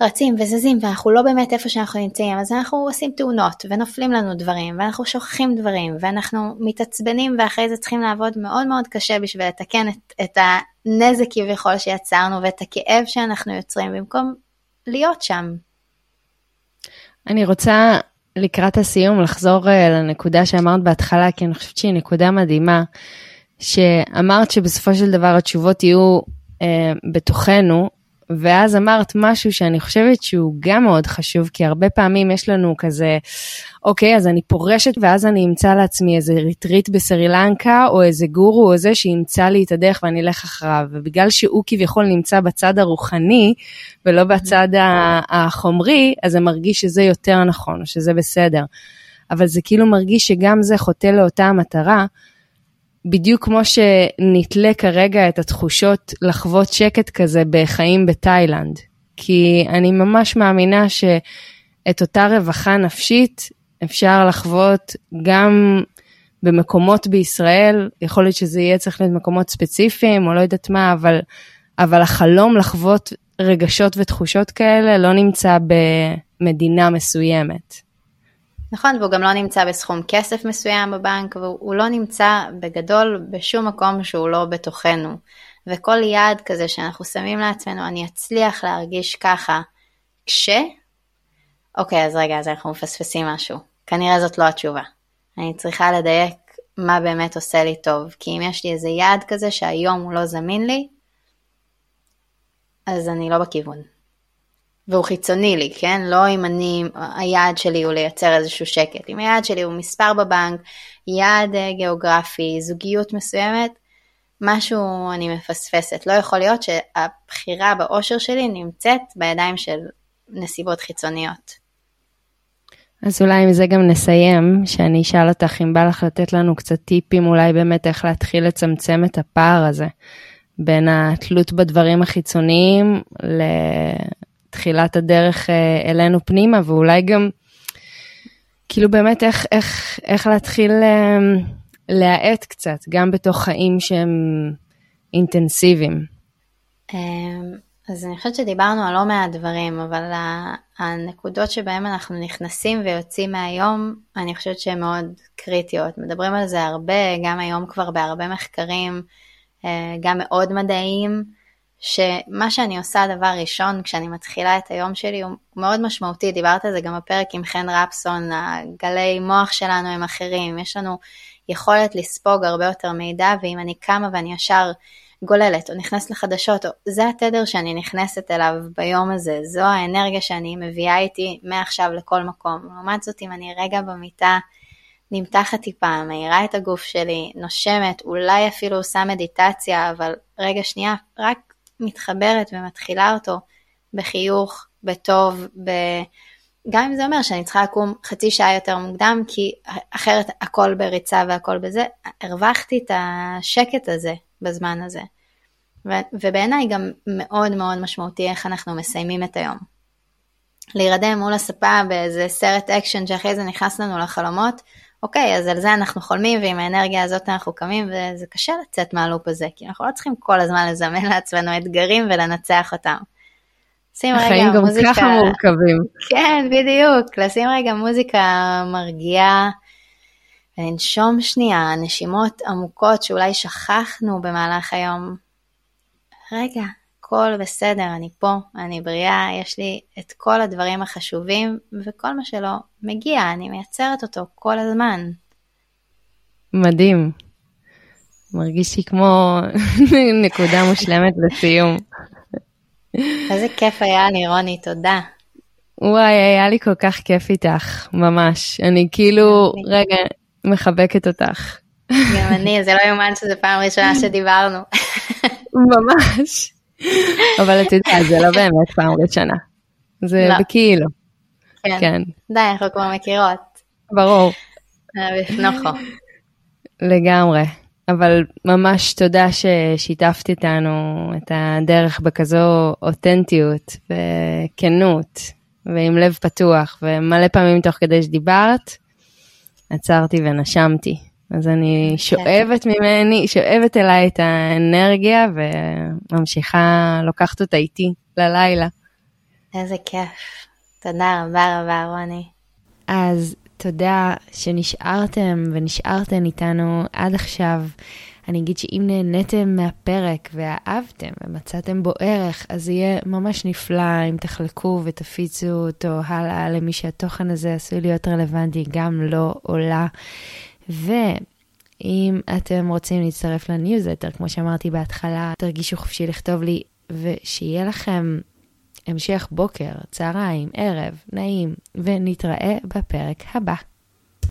רצים וזזים ואנחנו לא באמת איפה שאנחנו נמצאים, אז אנחנו עושים תאונות ונופלים לנו דברים ואנחנו שוכחים דברים ואנחנו מתעצבנים ואחרי זה צריכים לעבוד מאוד מאוד קשה בשביל לתקן את, את הנזק כביכול שיצרנו ואת הכאב שאנחנו יוצרים במקום להיות שם. אני רוצה לקראת הסיום לחזור אה, לנקודה שאמרת בהתחלה, כי אני חושבת שהיא נקודה מדהימה, שאמרת שבסופו של דבר התשובות יהיו אה, בתוכנו, ואז אמרת משהו שאני חושבת שהוא גם מאוד חשוב, כי הרבה פעמים יש לנו כזה, אוקיי, אז אני פורשת ואז אני אמצא לעצמי איזה ריטריט בסרי לנקה, או איזה גורו או זה שימצא לי את הדרך ואני אלך אחריו. ובגלל שהוא כביכול נמצא בצד הרוחני, ולא בצד החומרי, אז זה מרגיש שזה יותר נכון, שזה בסדר. אבל זה כאילו מרגיש שגם זה חוטא לאותה המטרה. בדיוק כמו שנתלה כרגע את התחושות לחוות שקט כזה בחיים בתאילנד. כי אני ממש מאמינה שאת אותה רווחה נפשית אפשר לחוות גם במקומות בישראל, יכול להיות שזה יהיה צריך להיות מקומות ספציפיים או לא יודעת מה, אבל, אבל החלום לחוות רגשות ותחושות כאלה לא נמצא במדינה מסוימת. נכון, והוא גם לא נמצא בסכום כסף מסוים בבנק, והוא לא נמצא בגדול בשום מקום שהוא לא בתוכנו. וכל יעד כזה שאנחנו שמים לעצמנו, אני אצליח להרגיש ככה, כש... אוקיי, אז רגע, אז אנחנו מפספסים משהו. כנראה זאת לא התשובה. אני צריכה לדייק מה באמת עושה לי טוב. כי אם יש לי איזה יעד כזה שהיום הוא לא זמין לי, אז אני לא בכיוון. והוא חיצוני לי, כן? לא אם אני, היעד שלי הוא לייצר איזשהו שקט. אם היעד שלי הוא מספר בבנק, יעד אה, גיאוגרפי, זוגיות מסוימת, משהו אני מפספסת. לא יכול להיות שהבחירה באושר שלי נמצאת בידיים של נסיבות חיצוניות. אז אולי עם זה גם נסיים, שאני אשאל אותך אם בא לך לתת לנו קצת טיפים אולי באמת איך להתחיל לצמצם את הפער הזה בין התלות בדברים החיצוניים לתחילת הדרך אה, אלינו פנימה, ואולי גם כאילו באמת איך, איך, איך להתחיל אה, להאט קצת, גם בתוך חיים שהם אינטנסיביים. אמ, אז אני חושבת שדיברנו על לא מעט דברים, אבל הנקודות שבהן אנחנו נכנסים ויוצאים מהיום, אני חושבת שהן מאוד קריטיות. מדברים על זה הרבה, גם היום כבר בהרבה מחקרים, אה, גם מאוד מדעיים, שמה שאני עושה דבר ראשון כשאני מתחילה את היום שלי הוא מאוד משמעותי, דיברת על זה גם בפרק עם חן רפסון, הגלי מוח שלנו הם אחרים, יש לנו יכולת לספוג הרבה יותר מידע, ואם אני קמה ואני ישר גוללת או נכנסת לחדשות, או זה התדר שאני נכנסת אליו ביום הזה, זו האנרגיה שאני מביאה איתי מעכשיו לכל מקום. לעומת זאת, אם אני רגע במיטה נמתחת טיפה, מאירה את הגוף שלי, נושמת, אולי אפילו עושה מדיטציה, אבל רגע שנייה, רק מתחברת ומתחילה אותו בחיוך, בטוב, ב... גם אם זה אומר שאני צריכה לקום חצי שעה יותר מוקדם, כי אחרת הכל בריצה והכל בזה, הרווחתי את השקט הזה בזמן הזה. ו- ובעיניי גם מאוד מאוד משמעותי איך אנחנו מסיימים את היום. להירדם מול הספה באיזה סרט אקשן שאחרי זה נכנס לנו לחלומות, אוקיי, אז על זה אנחנו חולמים ועם האנרגיה הזאת אנחנו קמים וזה קשה לצאת מהלופ הזה, כי אנחנו לא צריכים כל הזמן לזמן לעצמנו אתגרים ולנצח אותם. שים רגע מוזיקה... החיים גם ככה מורכבים. כן, בדיוק. לשים רגע מוזיקה מרגיעה ולנשום שנייה, נשימות עמוקות שאולי שכחנו במהלך היום. רגע, הכל בסדר, אני פה, אני בריאה, יש לי את כל הדברים החשובים, וכל מה שלא מגיע, אני מייצרת אותו כל הזמן. מדהים. מרגיש לי כמו נקודה מושלמת לסיום. איזה כיף היה לי, רוני, תודה. וואי, היה לי כל כך כיף איתך, ממש. אני כאילו, רגע, מחבקת אותך. גם אני, זה לא יאומן שזו פעם ראשונה שדיברנו. ממש. אבל את יודעת, זה לא באמת פעם ראשונה. זה לא. בכאילו. כן. כן. די, אנחנו כבר מכירות. ברור. בפנוכו. לגמרי. אבל ממש תודה ששיתפת איתנו את הדרך בכזו אותנטיות וכנות ועם לב פתוח ומלא פעמים תוך כדי שדיברת, עצרתי ונשמתי. אז אני כן. שואבת ממני, שואבת אליי את האנרגיה וממשיכה, לוקחת אותה איתי ללילה. איזה כיף. תודה רבה רבה רוני. אז תודה שנשארתם ונשארתן איתנו עד עכשיו. אני אגיד שאם נהניתם מהפרק ואהבתם ומצאתם בו ערך, אז יהיה ממש נפלא אם תחלקו ותפיצו אותו הלאה למי שהתוכן הזה עשוי להיות רלוונטי, גם לא עולה. ואם אתם רוצים להצטרף לניוזלטר, כמו שאמרתי בהתחלה, תרגישו חופשי לכתוב לי, ושיהיה לכם המשך בוקר, צהריים, ערב, נעים, ונתראה בפרק הבא.